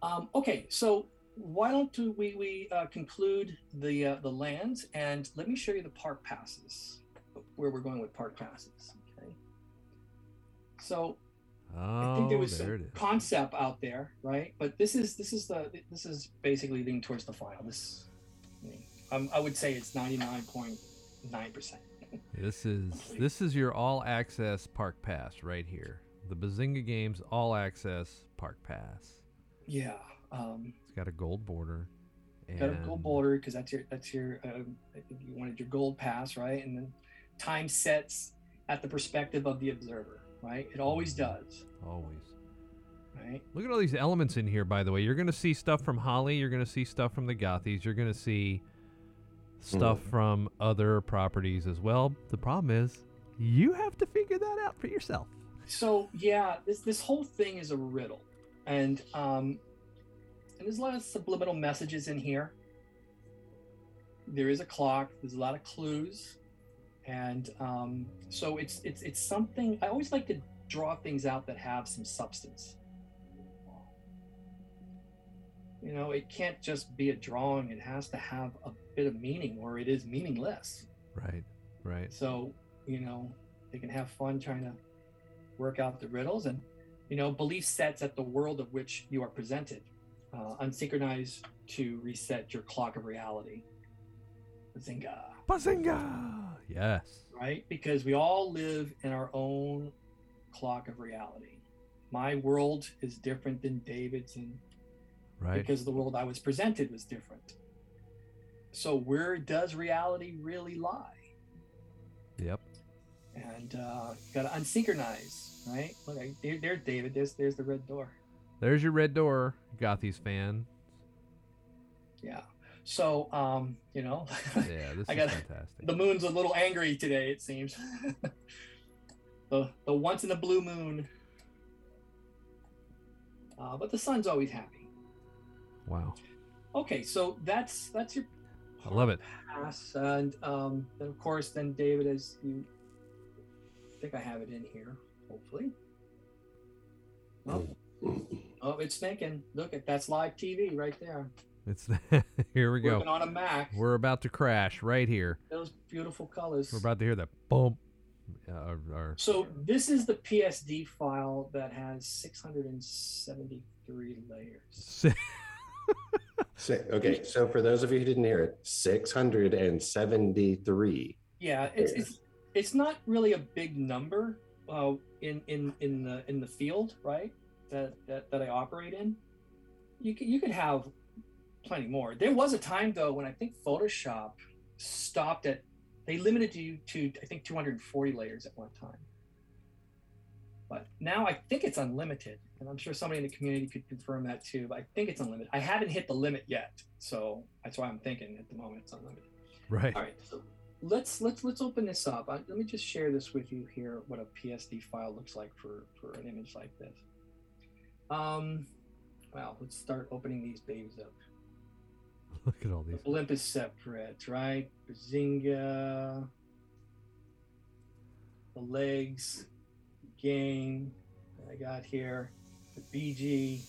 Um, okay, so why don't we we uh, conclude the uh, the lands and let me show you the park passes, where we're going with park passes. Okay. So Oh, I think there was some it is. concept out there, right? But this is this is the this is basically leading towards the final. This, I, mean, um, I would say it's ninety nine point nine percent. This is this is your all access park pass right here. The Bazinga Games all access park pass. Yeah. Um, It's got a gold border. And got a gold border because that's your that's your I think you wanted your gold pass right and then time sets at the perspective of the observer right it always does Always. right? Look at all these elements in here, by the way. You're going to see stuff from Holly. You're going to see stuff from the Gothies. You're going to see stuff Hmm. from other properties as well. The problem is, you have to figure that out for yourself. So yeah, this this whole thing is a riddle, and um, and there's a lot of subliminal messages in here. There is a clock. There's a lot of clues, and um, so it's it's it's something. I always like to draw things out that have some substance. You know, it can't just be a drawing. It has to have a bit of meaning, or it is meaningless. Right, right. So, you know, they can have fun trying to work out the riddles and, you know, belief sets at the world of which you are presented, uh, unsynchronize to reset your clock of reality. Bazinga, Bazinga! Yes. right? Because we all live in our own clock of reality. My world is different than David's, and Right. because the world I was presented was different. So, where does reality really lie? Yep. and uh, got to unsynchronize, right? Look, there, there's David. There's there's the red door. There's your red door, Gothies fan. Yeah. So um, you know, Yeah, this I is got- fantastic. the moon's a little angry today. It seems. the the once in a blue moon. Uh, but the sun's always happy. Wow. Okay, so that's that's your I love it. pass, and um, then of course, then David, as you I think I have it in here, hopefully. Oh, oh, it's thinking. Look at that's live TV right there. It's here we go. Working on a Mac. We're about to crash right here. Those beautiful colors. We're about to hear that boom. Uh, our, our, So this is the PSD file that has 673 layers. Okay, so for those of you who didn't hear it, 673. Yeah, it's it's it's not really a big number uh, in in in the in the field, right? That that, that I operate in. You could you could have plenty more. There was a time though when I think Photoshop stopped at they limited you to I think 240 layers at one time. But now I think it's unlimited, and I'm sure somebody in the community could confirm that too. But I think it's unlimited. I haven't hit the limit yet, so that's why I'm thinking at the moment it's unlimited. right. All right, so let's let's let's open this up. Uh, let me just share this with you here. What a PSD file looks like for for an image like this. Um, well, let's start opening these babies up. Look at all these. The blimp is separate, right? Bazinga. The legs, game that I got here, the BG.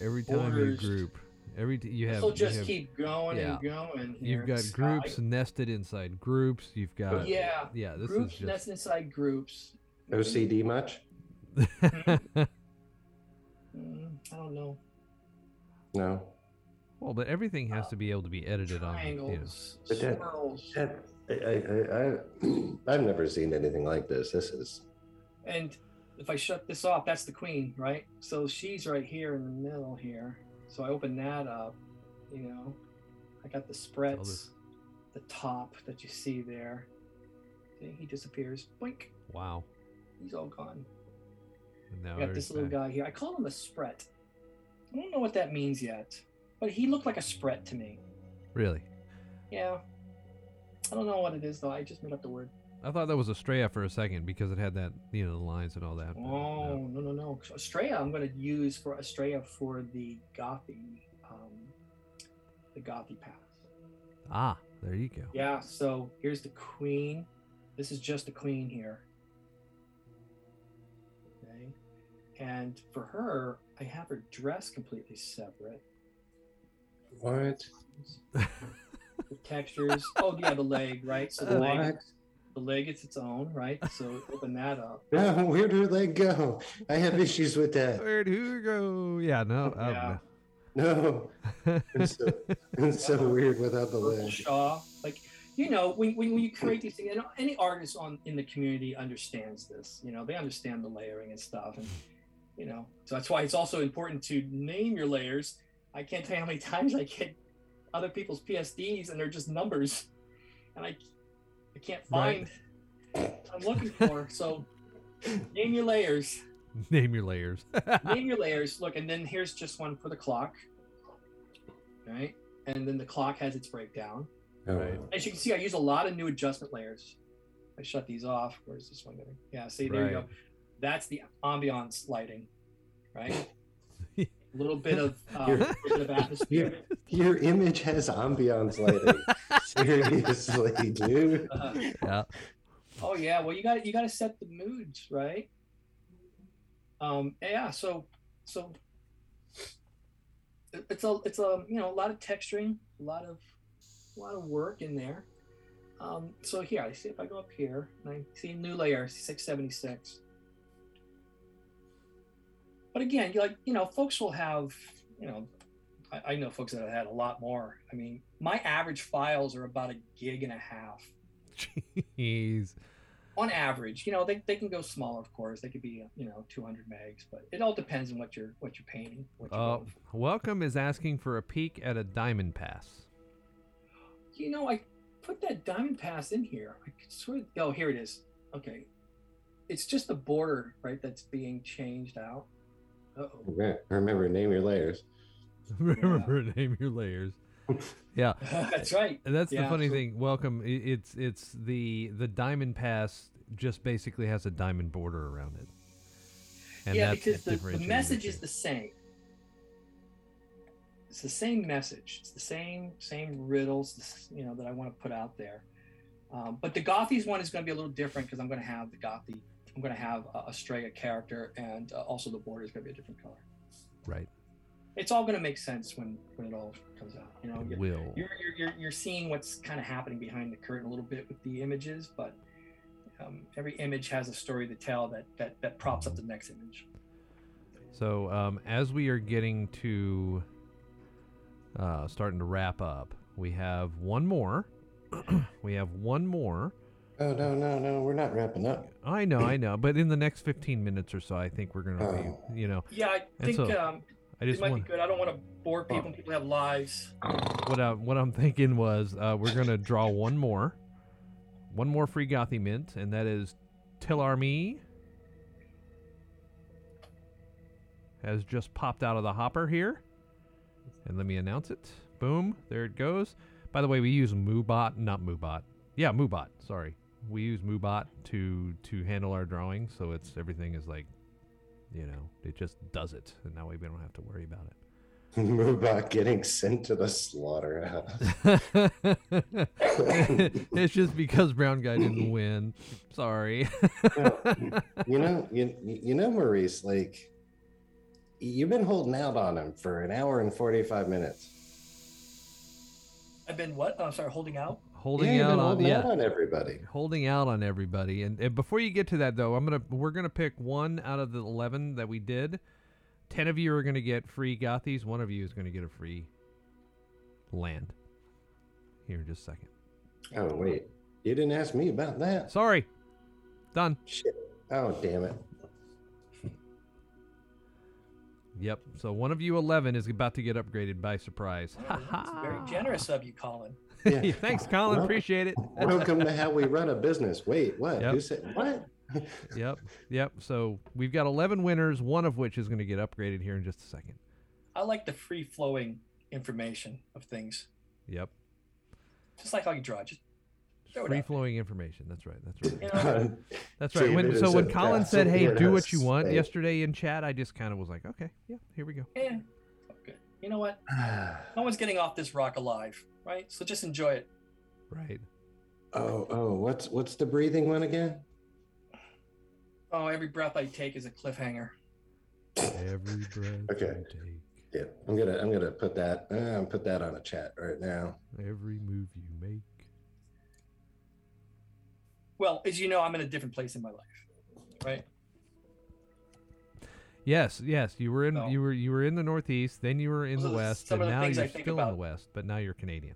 Every time you group, every t- you have, This will you just have- keep going yeah. and going. Here. you've got Sky- groups nested inside groups. You've got Yeah, yeah. This groups is just that's inside groups. OCD much? I don't know. No. well, but everything has to be able to be edited on. You know. Triangles, But that- That- I, I, I, I've never seen anything like this. This is and if I shut this off, that's the queen, right? So she's right here in the middle here. So I open that up. You know, I got the spreads, the top that you see there. See, he disappears. Blink. Wow. He's all gone. No, I got this little that. guy here. I call him a spret. I don't know what that means yet, but he looked like a spret to me. Really, Yeah. I don't know what it is though. I just made up the word. I thought that was Estrella for a second because it had that you know the lines and all that. Oh no. no no no! Estrella, I'm going to use for Estrella for the Gothy, um, the Gothy path. Ah, there you go. Yeah. So here's the queen. This is just the queen here. Okay. And for her, I have her dress completely separate. what? The textures. oh yeah, the leg, right? So the leg, the leg is its own, right? So open that up. No, where do they go? I have issues with that. Where'd who go? Yeah, no. um, No, it's so, it's so weird without the Purple leg. Shaw. Like, you know, when, when, when you create these things, and any artist on in the community understands this. You know, they understand the layering and stuff, and you know, so that's why it's also important to name your layers. I can't tell you how many times I get other people's PSDs and they're just numbers, and I I can't Right. find what I'm looking for. So name your layers. Name your layers. name your layers. Look, and then here's just one for the clock. Right? And then the clock has its breakdown. Oh, Right. As you can see, I use a lot of new adjustment layers. I shut these off. Where's this one going? Yeah, see, there you go. Right. That's the ambiance lighting, right? a little bit of, uh, You're- bit of atmosphere. Your image has ambiance lighting. Seriously, dude. Uh, yeah. oh yeah, well you got you got to set the moods, right? Um, yeah. So so it's a it's a you know a lot of texturing, a lot of a lot of work in there. Um, so here, I see if I go up here and I see new layer 676. But again, you like you know, folks will have you know, I, I know folks that have had a lot more. I mean, my average files are about a gig and a half Jeez. on average. You know, they, they can go smaller, of course. They could be you know 200 megs, but it all depends on what you're what you're painting. What you're Uh, welcome is asking for a peek at a diamond pass. You know, I put that diamond pass in here. I could of. Oh, here it is. Okay, it's just the border, right? That's being changed out. Uh oh. Remember, name your layers. Remember, name your layers. Yeah. That's right. And that's the funny so- thing. Welcome. It's it's the the diamond pass just basically has a diamond border around it. And yeah, that's because the, the message is the same. It's the same message. It's the same same riddles, you know, that I want to put out there. Um, but the Gothies one is going to be a little different because I'm going to have the Gothy. I'm going to have a, a Strega character, and uh, also the border is going to be a different color. right. It's all going to make sense when when it all comes out. You know, It you're, will. you're, you're, you're, you're seeing what's kind of happening behind the curtain a little bit with the images, but um, every image has a story to tell that, that, that props up the next image. So um, as we are getting to uh, starting to wrap up, we have one more. we have one more. Oh no, no, no, we're not wrapping up. I know, I know, but in the next 15 minutes or so, I think we're gonna Oh. be, you know, Yeah, I think so, um, I it just might want be good. I don't want to bore people. People have lives. what I, what I'm thinking was uh, we're gonna draw one more, one more free Gothy mint, and that is Tillarmy has just popped out of the hopper here, and let me announce it. Boom, there it goes. By the way, we use Moobot, not Moobot. Yeah, Moobot. Sorry, we use Moobot to to handle our drawing, so it's everything is like, you know, it just does it, and that way we don't have to worry about it. Moobot getting sent to the slaughterhouse. it's just because brown guy didn't win. Sorry. you know, you you know, Maurice, like you've been holding out on him for an hour and forty five minutes. I've been what? Oh, I'm sorry, holding out. Holding yeah, out on holding yeah, out on everybody. holding out on everybody. And, and before you get to that though, I'm gonna we're gonna pick one out of the eleven that we did. Ten of you are gonna get free Gothies. One of you is gonna get a free land. Here in just a second. Oh wait, you didn't ask me about that. Sorry. Done. Shit. Oh damn it. Yep. So one of you eleven is about to get upgraded by surprise. Oh, that's very generous of you, Colin. Yeah. Thanks, Colin. Well- Appreciate it. Welcome to how we run a business. Wait, what? Yep. Who said what? Yep, yep. So we've got 11 winners, one of which is going to get upgraded here in just a second. I like the free flowing information of things, Yep. just like how you draw. Just Free flowing information. That's right. That's right. You That's right. When, so when Colin said, "Hey, do what you want" state. yesterday in chat, I just kind of was like, "Okay, yeah, here we go." yeah. Okay. You know what? No one's getting off this rock alive, right? So just enjoy it. Right. oh, oh, what's what's the breathing one again? Oh, every breath I take is a cliffhanger. Every breath Okay. you take, Yeah, I'm gonna I'm gonna put that uh, put that on a chat right now. every move you make. Well, as you know, I'm in a different place in my life, right? Yes, yes. You were in So- you were you were in the Northeast, then you were in the West, and the now you're think still in the. West, but now you're Canadian.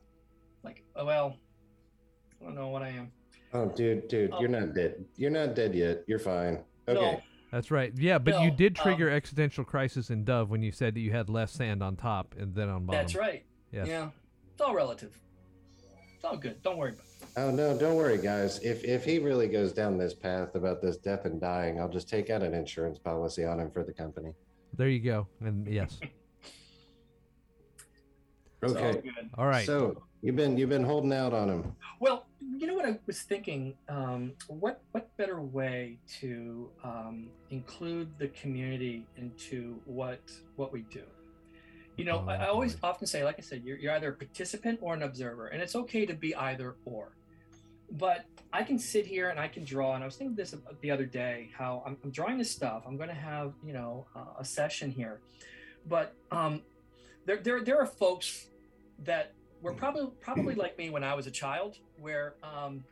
Like, oh, well, I don't know what I am. Oh, dude, dude, Oh. you're not dead. You're not dead yet. You're fine. Okay. No, That's right. Yeah, but you No, did um, trigger existential crisis in Dove when you said that you had less sand on top and then on bottom. that's right. Yes. Yeah, it's all relative. It's all good. Don't worry about it. Oh no, don't worry, guys. If if he really goes down this path about this death and dying, I'll just take out an insurance policy on him for the company. There you go. And yes. It's all Okay. good. All right. So you've been you've been holding out on him. Well, you know what I was thinking? Um, what what better way to um, include the community into what what we do? You know, I, I Oh, always often say, like I said, you're, you're either a participant or an observer, and it's okay to be either or. But I can sit here and I can draw, and I was thinking this the other day, how I'm, I'm drawing this stuff. I'm going to have you know uh, a session here, but um, there there there are folks that were probably probably like me when I was a child, where um,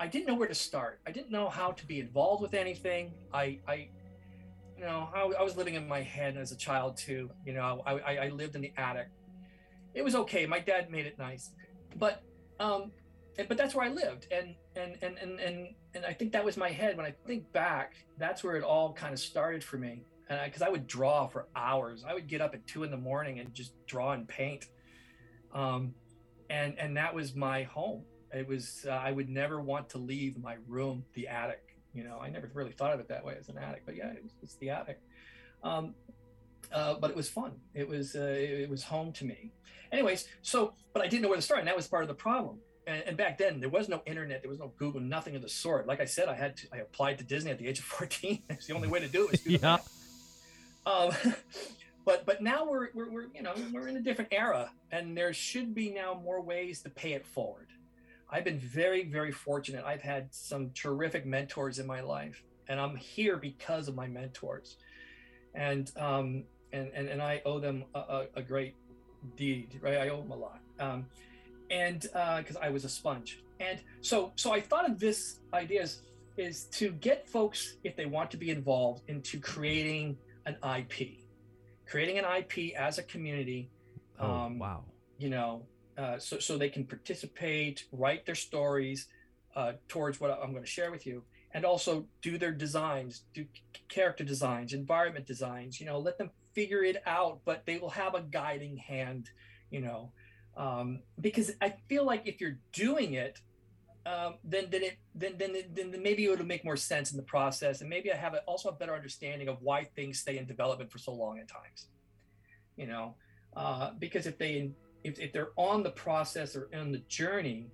I didn't know where to start. I didn't know how to be involved with anything. I, I you know, I, I was living in my head as a child too. You know, I, I, I lived in the attic. It was okay. My dad made it nice, but um, but that's where I lived, and and and and and and I think that was my head. When I think back, that's where it all kind of started for me. And because I, would draw for hours, I would get up at two in the morning and just draw and paint. Um, and and that was my home. It was uh, I would never want to leave my room, the attic. You know, I never really thought of it that way as an attic, but yeah, it was, it's the attic. Um, uh, but it was fun. It was uh, it, was home to me. Anyways, so but I didn't know where to start, and that was part of the problem. And, and back then, there was no internet, there was no Google, nothing of the sort. Like I said, I had to I applied to Disney at the age of fourteen. It's the only way to do it. was through the Yeah. Um, but but now we're, we're we're you know we're in a different era, and there should be now more ways to pay it forward. I've been very very fortunate. I've had some terrific mentors in my life, and I'm here because of my mentors, and um and and, and I owe them a, a, a great deed, right? I owe them a lot, um, and because I was a sponge, and so so I thought of this idea is is to get folks if they want to be involved into creating an IP, creating an IP as a community. Oh, um, wow. You know, uh, so so they can participate, write their stories uh, towards what I'm going to share with you, and also do their designs, do character designs, environment designs. You know, let them figure it out, but they will have a guiding hand. You know, um, because I feel like if you're doing it, um, then then it then then then maybe it'll make more sense in the process, and maybe I have a, also a better understanding of why things stay in development for so long at times. You know, uh, because if they if, if they're on the process or in the journey,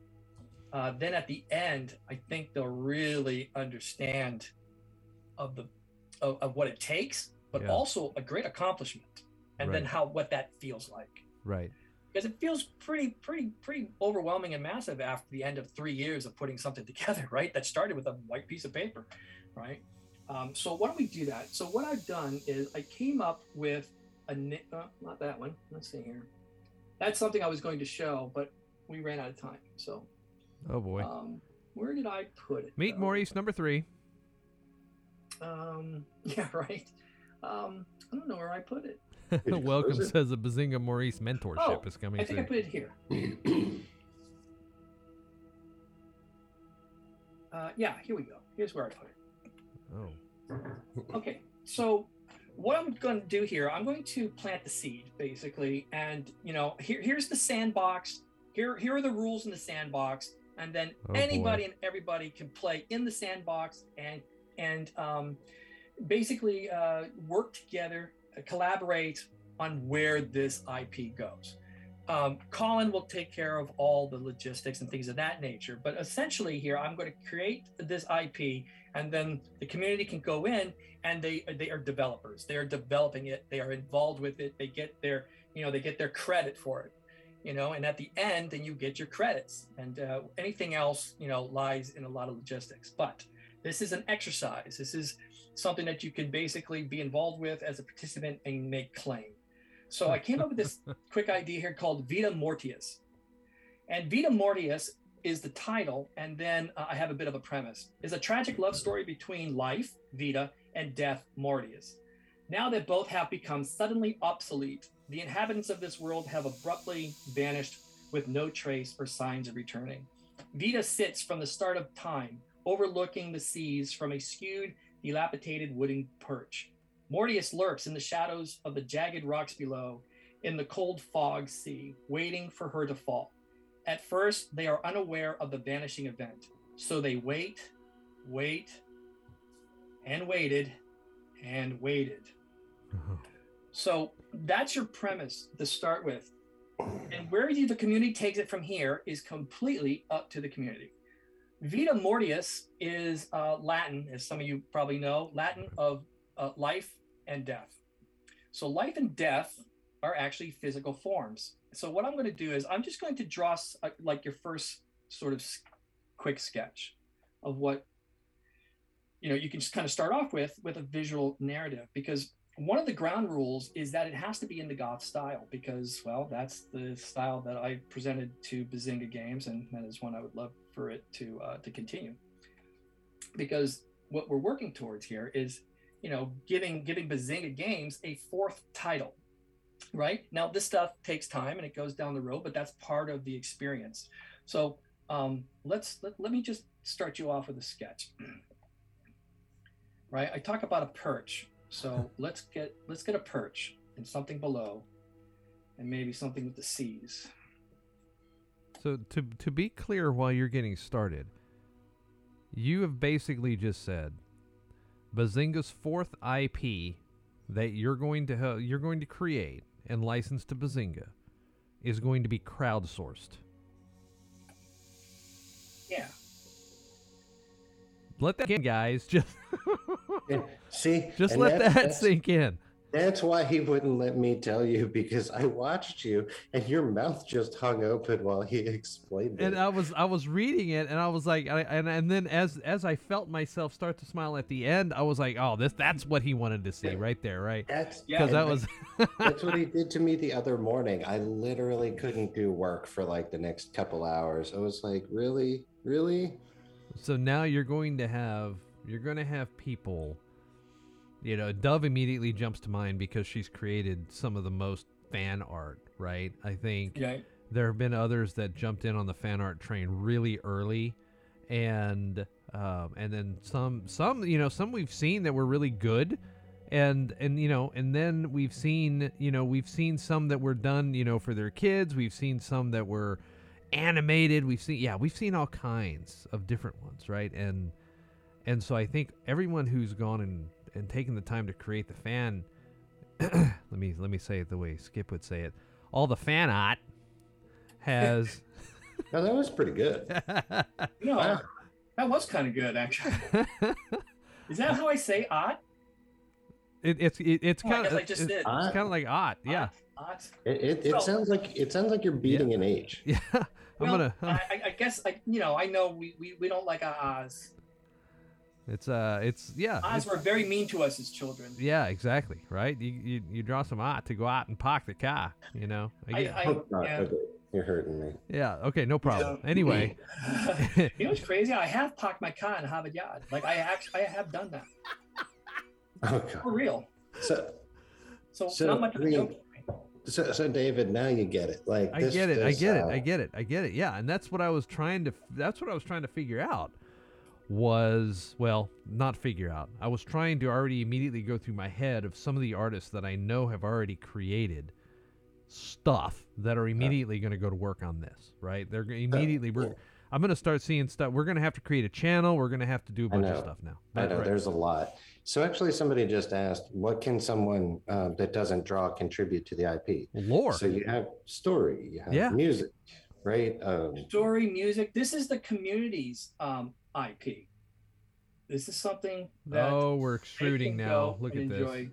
uh, then at the end, I think they'll really understand of the of, of what it takes, but Yeah. also a great accomplishment, and then how what that feels like. Right. because it feels pretty pretty pretty overwhelming and massive after the end of three years of putting something together right that started with a white piece of paper right? Um, so why don't we do that? So what i've done is i came up with a uh, not that one. Let's see here that's something i was going to show but we ran out of time so Oh boy. um, where did i put it Meet though? Maurice number three. um, yeah right um, i don't know where i put it Welcome it? says a Bazinga Maurice mentorship Oh, is coming i think i soon. put it here uh, yeah here we go here's where i put it Oh. Okay, so what I'm going to do here, I'm going to plant the seed basically, and you know, here here's the sandbox. Here here are the rules in the sandbox, and then Oh, boy. anybody and everybody can play in the sandbox and and um, basically uh, work together, uh, collaborate on where this IP goes. Um, Colin will take care of all the logistics and things of that nature, but essentially here I'm going to create this IP and then the community can go in and they they are developers. They are developing it. They are involved with it. They get their you know they get their credit for it you know and at the end then you get your credits. And uh, anything else you know lies in a lot of logistics. But this is an exercise. This is something that you can basically be involved with as a participant and make claim so i came up with this quick idea here called vita mortius and vita mortius is the title, and then uh, I have a bit of a premise. Is a tragic love story between life, Vita, and death, Mortius. Now that both have become suddenly obsolete, the inhabitants of this world have abruptly vanished with no trace or signs of returning. Vita sits from the start of time, overlooking the seas from a skewed, dilapidated wooden perch. Mortius lurks in the shadows of the jagged rocks below, in the cold fog sea, waiting for her to fall at first they are unaware of the vanishing event. So they wait, wait, and waited, and waited. Uh-huh. So that's your premise to start with. And where the community takes it from here is completely up to the community. Vita Mortius is uh, Latin, as some of you probably know, Latin of uh, life and death. So life and death are actually physical forms. So what I'm going to do is I'm just going to draw uh, like your first sort of quick sketch of what you know you can just kind of start off with with a visual narrative because one of the ground rules is that it has to be in the goth style because well that's the style that i presented to bazinga games and that is one i would love for it to uh, to continue because what we're working towards here is you know giving giving bazinga games a fourth title right? Now this stuff takes time and it goes down the road but that's part of the experience. So um, let's let, let me just start you off with a sketch right? I talk about a perch. So let's get let's get a perch and something below and maybe something with the seas So to to be clear, while you're getting started, you have basically just said Bazinga's fourth IP that you're going to ha- you're going to create and license to Bazinga is going to be crowdsourced. yeah Let that in, guys. Just See, just let that's- that sink in. That's why he wouldn't let me tell you because I watched you and your mouth just hung open while he explained it. And I was I was reading it and I was like I, and and then as as I felt myself start to smile at the end, I was like, oh, this that's what he wanted to see right there, right? that's Yeah, Because that was that's what he did to me the other morning. I literally couldn't do work for like the next couple hours. I was like, really, really? So now you're going to have you're going to have people you know, Dove immediately jumps to mind because she's created some of the most fan art, right? I think yeah there have been others that jumped in on the fan art train really early and um, and then some some you know some we've seen that were really good and and you know and then we've seen you know we've seen some that were done you know for their kids. We've seen some that were animated. We've seen yeah we've seen all kinds of different ones right? And and so i think everyone who's gone and and taking the time to create the fan let me let me say it the way skip would say it all the fan art has No, that was pretty good. no Wow. that was kind of good actually is that how i say ot it, it's it, it's Oh, kind guess of I just it's, did. Ah, kind of like ot yeah Ot, ot. It, it, it Well- sounds like it sounds like you're beating an age. yeah i'm Well, gonna I, I- I guess I, you know, I know we, we, we don't like ahs. It's uh it's yeah Ahs it's- were very mean to us as children. yeah exactly right you, you you draw some ot to go out and park the car you know I, get- I, Oh, yeah. okay. You're hurting me. yeah okay no problem Yeah. anyway you know what's crazy? I have parked my car in Harvard Yard. Like I actually, I have done that Oh God. for real. So, So, So, not much of I a mean, joke. so, so David, now you get it. Like I this- get it. I this, get it. uh, I get it. I get it. Yeah, and that's what I was trying to. That's what I was trying to figure out. Was well, not figure out. I was trying to already immediately go through my head of some of the artists that I know have already created stuff that are immediately going to go to work on this. Right? They're gonna- immediately. We're. I'm going to start seeing stuff. We're going to have to create a channel. We're going to have to do a bunch of stuff now. I know right. there's a lot. So actually, somebody just asked, what can someone uh, that doesn't draw contribute to the IP? lore. So you have story, you have Yeah. music, right? Um, Story, music. This is the community's um, IP. This is something that oh, we're they extruding can now. Look and at enjoy this.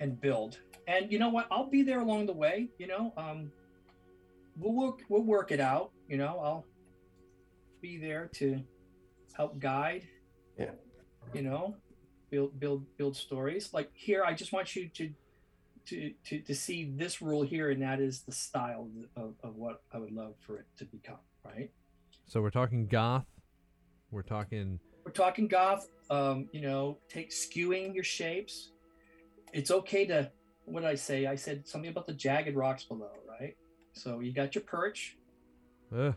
and build. And you know what? I'll be there along the way. You know, um, we'll work. We'll work it out. You know, I'll be there to help guide. Yeah. You know, build build build stories. Like here, I just want you to to to to see this rule here, and that is the style of, of what I would love for it to become. Right. So we're talking goth. We're talking. we're talking goth um you know take skewing your shapes it's okay to what did i say i said something about the jagged rocks below right so you got your perch Uh,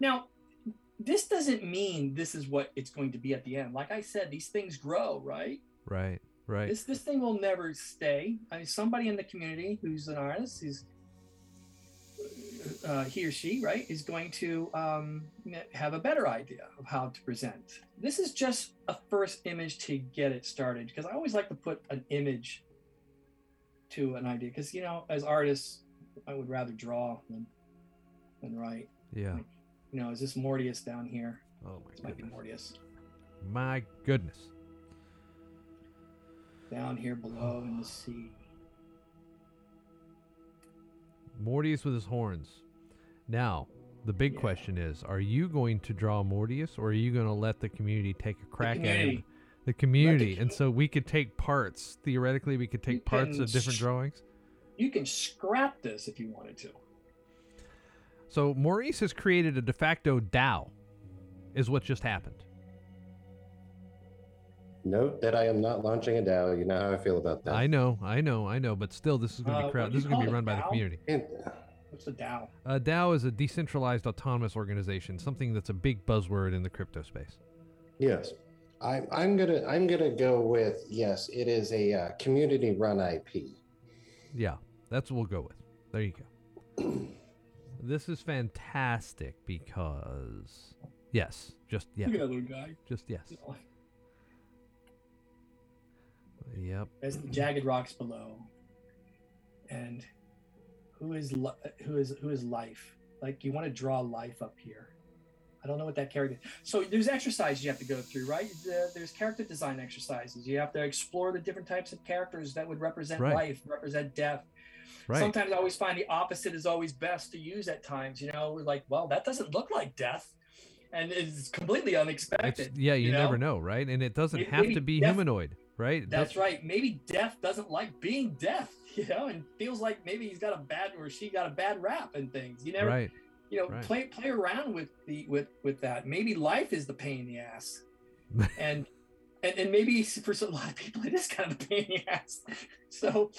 now this doesn't mean this is what it's going to be at the end like i said these things grow right right. Right. this this thing will never stay i mean somebody in the community who's an artist who's uh, he or she, right, is going to um, have a better idea of how to present. This is just a first image to get it started because I always like to put an image to an idea because you know, as artists, I would rather draw than than write. Yeah. You know, is this Mortius down here? Oh my This might be. Mortius My goodness. down here below in the sea. Mortius with his horns. Now, the big Yeah. question is: Are you going to draw Mortius, or are you going to let the community take a crack at him? The community, commu- and so we could take parts. Theoretically, we could take parts of different drawings. You can scrap this if you wanted to. So Maurice has created a de facto DAO, is what just happened. Note that I am not launching a DAO. You know how I feel about that. I know, I know, I know, but still, this is going to Uh, be crowd. what do This is you going to call be it, run by the DAO? community. And- What's a DAO? A DAO is a decentralized autonomous organization, something that's a big buzzword in the crypto space. yes, I, I'm gonna I'm gonna go with yes. It is a uh, community-run IP. Yeah, that's what we'll go with. There you go. this is fantastic because yes, just yeah, Look at that little guy. just yes. Yep. There's the jagged rocks below. And who is li- who is who is life? Like you want to draw life up here. I don't know what that character. So there's exercises you have to go through, right? The- There's character design exercises. You have to explore the different types of characters that would represent Right. life, represent death. Right. Sometimes I always find the opposite is always best to use at times. You know, we're like, well, that doesn't look like death, and it's completely It's, unexpected. yeah, you, you know? never know, right? And it doesn't Maybe- have to be death- humanoid, right? That's right. Maybe death doesn't like being death, you know, and feels like maybe he's got a bad or she got a bad rap and things. You never, right. you know, right. play play around with the with with that. Maybe life is the pain in the ass, and and and maybe for a lot of people it is kind of a pain in the ass. So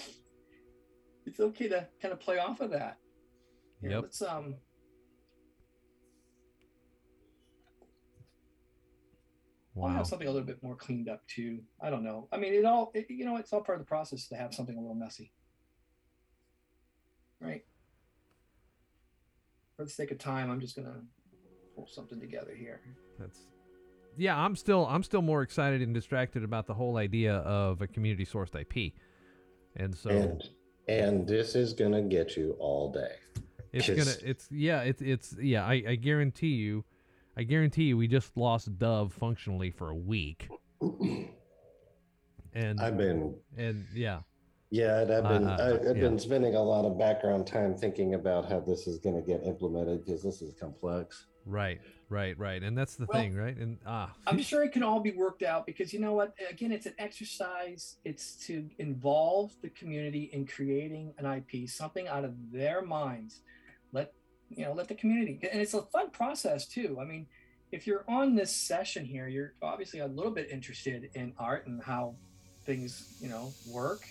it's okay to kind of play off of that. Here, Yep. Let's um. I'll have something a little bit more cleaned up too. I don't know. I mean, it all, it, you know, it's all part of the process to have something a little messy. Right. For the sake of time, I'm just going to pull something together here. That's yeah. I'm still I'm still more excited and distracted about the whole idea of a community sourced IP, and so And and this is gonna get you all day. It's gonna it's yeah it's it's yeah. I, I guarantee you, I guarantee you, we just lost Dove functionally for a week, and I've been and yeah yeah, and I've been uh, I, I've yeah. been spending a lot of background time thinking about how this is gonna get implemented because this is complex. right right right, and that's the Well, thing right and ah I'm sure it can all be worked out because you know what? Again, it's an exercise. It's to involve the community in creating an IP, something out of their minds. You know, let the community, and it's a fun process too. I mean, if you're on this session here, you're obviously a little bit interested in art and how things, you know, work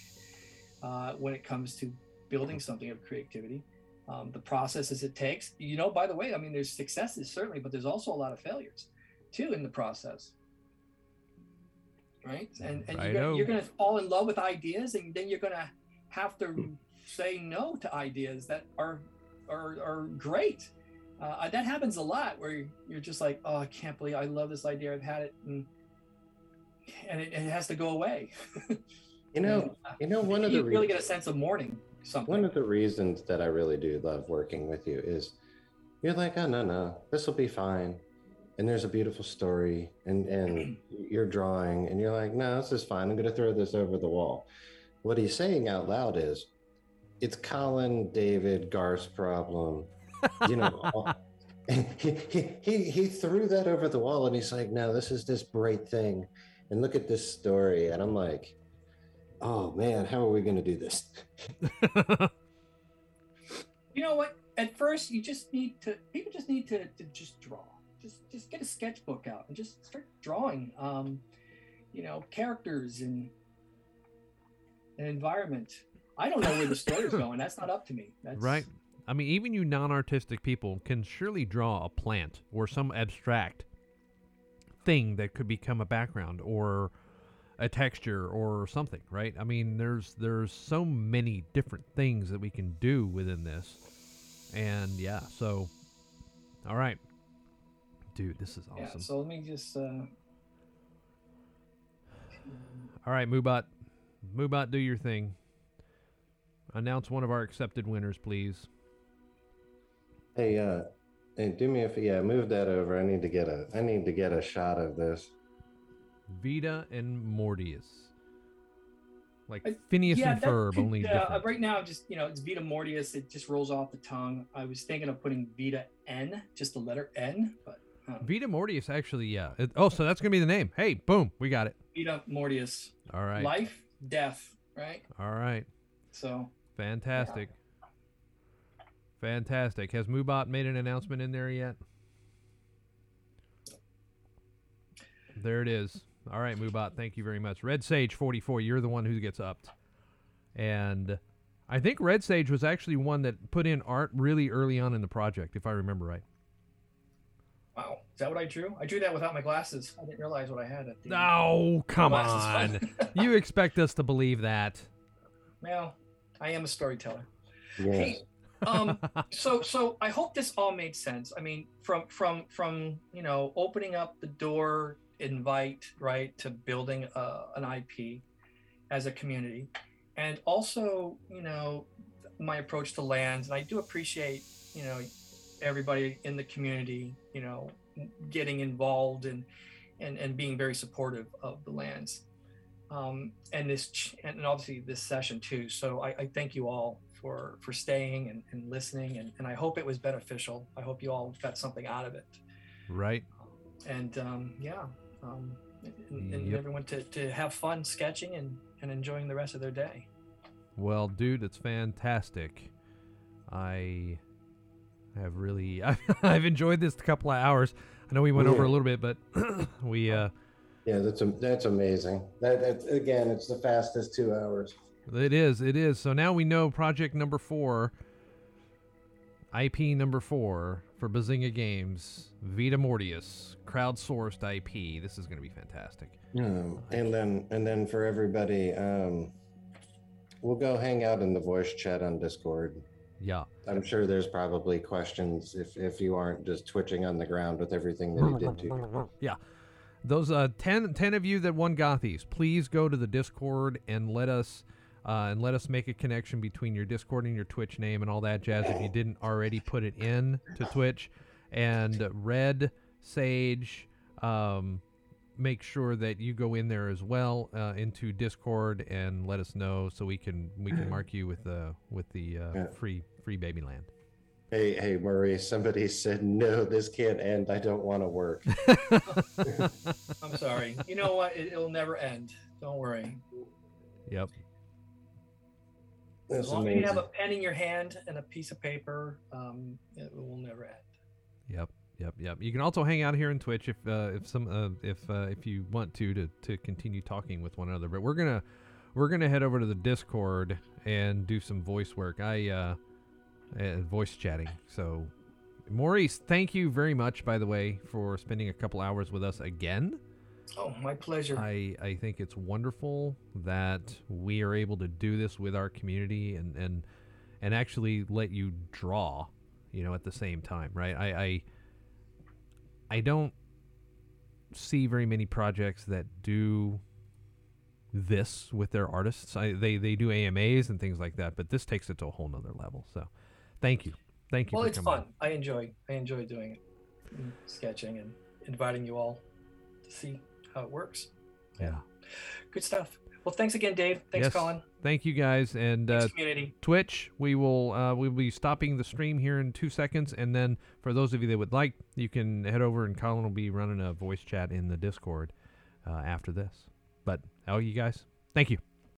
uh, when it comes to building something of creativity. Um, the processes it takes. You know, by the way, I mean, there's successes certainly, but there's also a lot of failures too in the process right and, and you're, gonna, you're gonna fall in love with ideas and then you're gonna have to say no to ideas that are are, are great uh, that happens a lot where you're, just like oh i can't believe i love this idea i've had it and and it, it has to go away You know, And, uh, you know, one of the really re- get a sense of mourning something one of the reasons that I really do love working with you is you're like, oh no, no, this will be fine. And there's a beautiful story and and you're drawing and you're like, no, this is fine. I'm gonna throw this over the wall. What he's saying out loud is it's Colin, David, Garth's problem. You know, he, he, he, he threw that over the wall and he's like, no, this is this great thing. And look at this story. And I'm like, oh man, how are we gonna do this? you know what at first you just need to people just need to, to just draw just just get a sketchbook out and just start drawing um you know characters and an environment i don't know where the story's going that's not up to me that's Right. I mean, even you non-artistic people can surely draw a plant or some abstract thing that could become a background or a texture or something, right? I mean, there's there's so many different things that we can do within this, And yeah, so all right, dude, this is awesome. Yeah. So let me just. Uh, All right, Moobot. Moobot, do your thing. Announce one of our accepted winners, please. Hey, uh, hey, do me a f- yeah, move that over. I need to get a I need to get a shot of this. Vita and Mortius. Like I- Phineas yeah, and Ferb, could- only yeah, uh, different. right now, just you know, it's Vita Mortius. It just rolls off the tongue. I was thinking of putting Vita N, just the letter N, but Vita Mortius, actually, yeah. It- oh, so that's gonna be the name. Hey, boom, we got it. Vita Mortius. All right, Life, death, right? all right, So fantastic, fantastic. Has Moobot made an announcement in there yet? There it is. All right, Moobot, thank you very much. Red Sage 44, you're the one who gets upped. And I think Red Sage was actually one that put in art really early on in the project, if I remember right. wow, is that what I drew? I drew that without my glasses. I didn't realize what I had at the. Oh, come on. you expect us to believe that. Well, I am a storyteller. Yes. Hey, um, so so I hope this all made sense. I mean, from from from you know opening up the door, invite right to building uh, an IP as a community, and also you know my approach to lands. And I do appreciate you know everybody in the community you know getting involved and and and being very supportive of the lands. Um, and this ch- and obviously this session too. So I, I thank you all for for staying and, and listening and, and I hope it was beneficial. I hope you all got something out of it. Right? And um, yeah, um, and, and Yep. everyone to, to have fun sketching and, and enjoying the rest of their day. Well, dude, it's fantastic. I have really I've enjoyed this couple of hours. I know we went over a little bit, but we uh Yeah, that's am- that's amazing. That, that again, it's the fastest two hours. it is, it is. So now we know project number 4 IP number 4 for Bazinga Games, Vita Mortius, crowdsourced IP. This is going to be fantastic. Um, and then and then for everybody, um, we'll go hang out in the voice chat on Discord. Yeah. I'm sure there's probably questions if if you aren't just twitching on the ground with everything that he did to you. Yeah. Those uh 10, 10 of you that won Gothies, please go to the Discord and let us uh, and let us make a connection between your Discord and your Twitch name and all that jazz if you didn't already put it in to Twitch. And Red Sage, um, make sure that you go in there as well uh, into Discord and let us know so we can we can mark you with the with the uh, Yeah. free free Babyland. Hey, hey, Murray. Somebody said no. This can't end. I don't want to work. I'm sorry. you know what? It, it'll never end. Don't worry. Yep. That's as long as you have a pen in your hand and a piece of paper, um, it will never end. Yep, yep, yep. You can also hang out here in Twitch if uh, if some uh, if uh, if you want to to to continue talking with one another. But we're gonna we're gonna head over to the Discord and do some voice work. I uh, voice chatting. So, Maurice, thank you very much, by the way, for spending a couple hours with us again. Oh, my pleasure. I, I think it's wonderful that we are able to do this with our community and, and and actually let you draw, you know, at the same time, right? I I, I don't see very many projects that do this with their artists. I, they they do AMAs and things like that, but this takes it to a whole nother level. So, thank you, thank you. well, it's coming fun. I enjoy. I enjoy doing it, and sketching and inviting you all to see how it works. Yeah. Good stuff. Well, thanks again, Dave. Thanks, Yes. Colin. Thank you guys, and uh, community. Twitch. We will uh, we'll be stopping the stream here in two seconds, and then for those of you that would like, you can head over and Colin will be running a voice chat in the Discord uh, after this. But all you guys, thank you.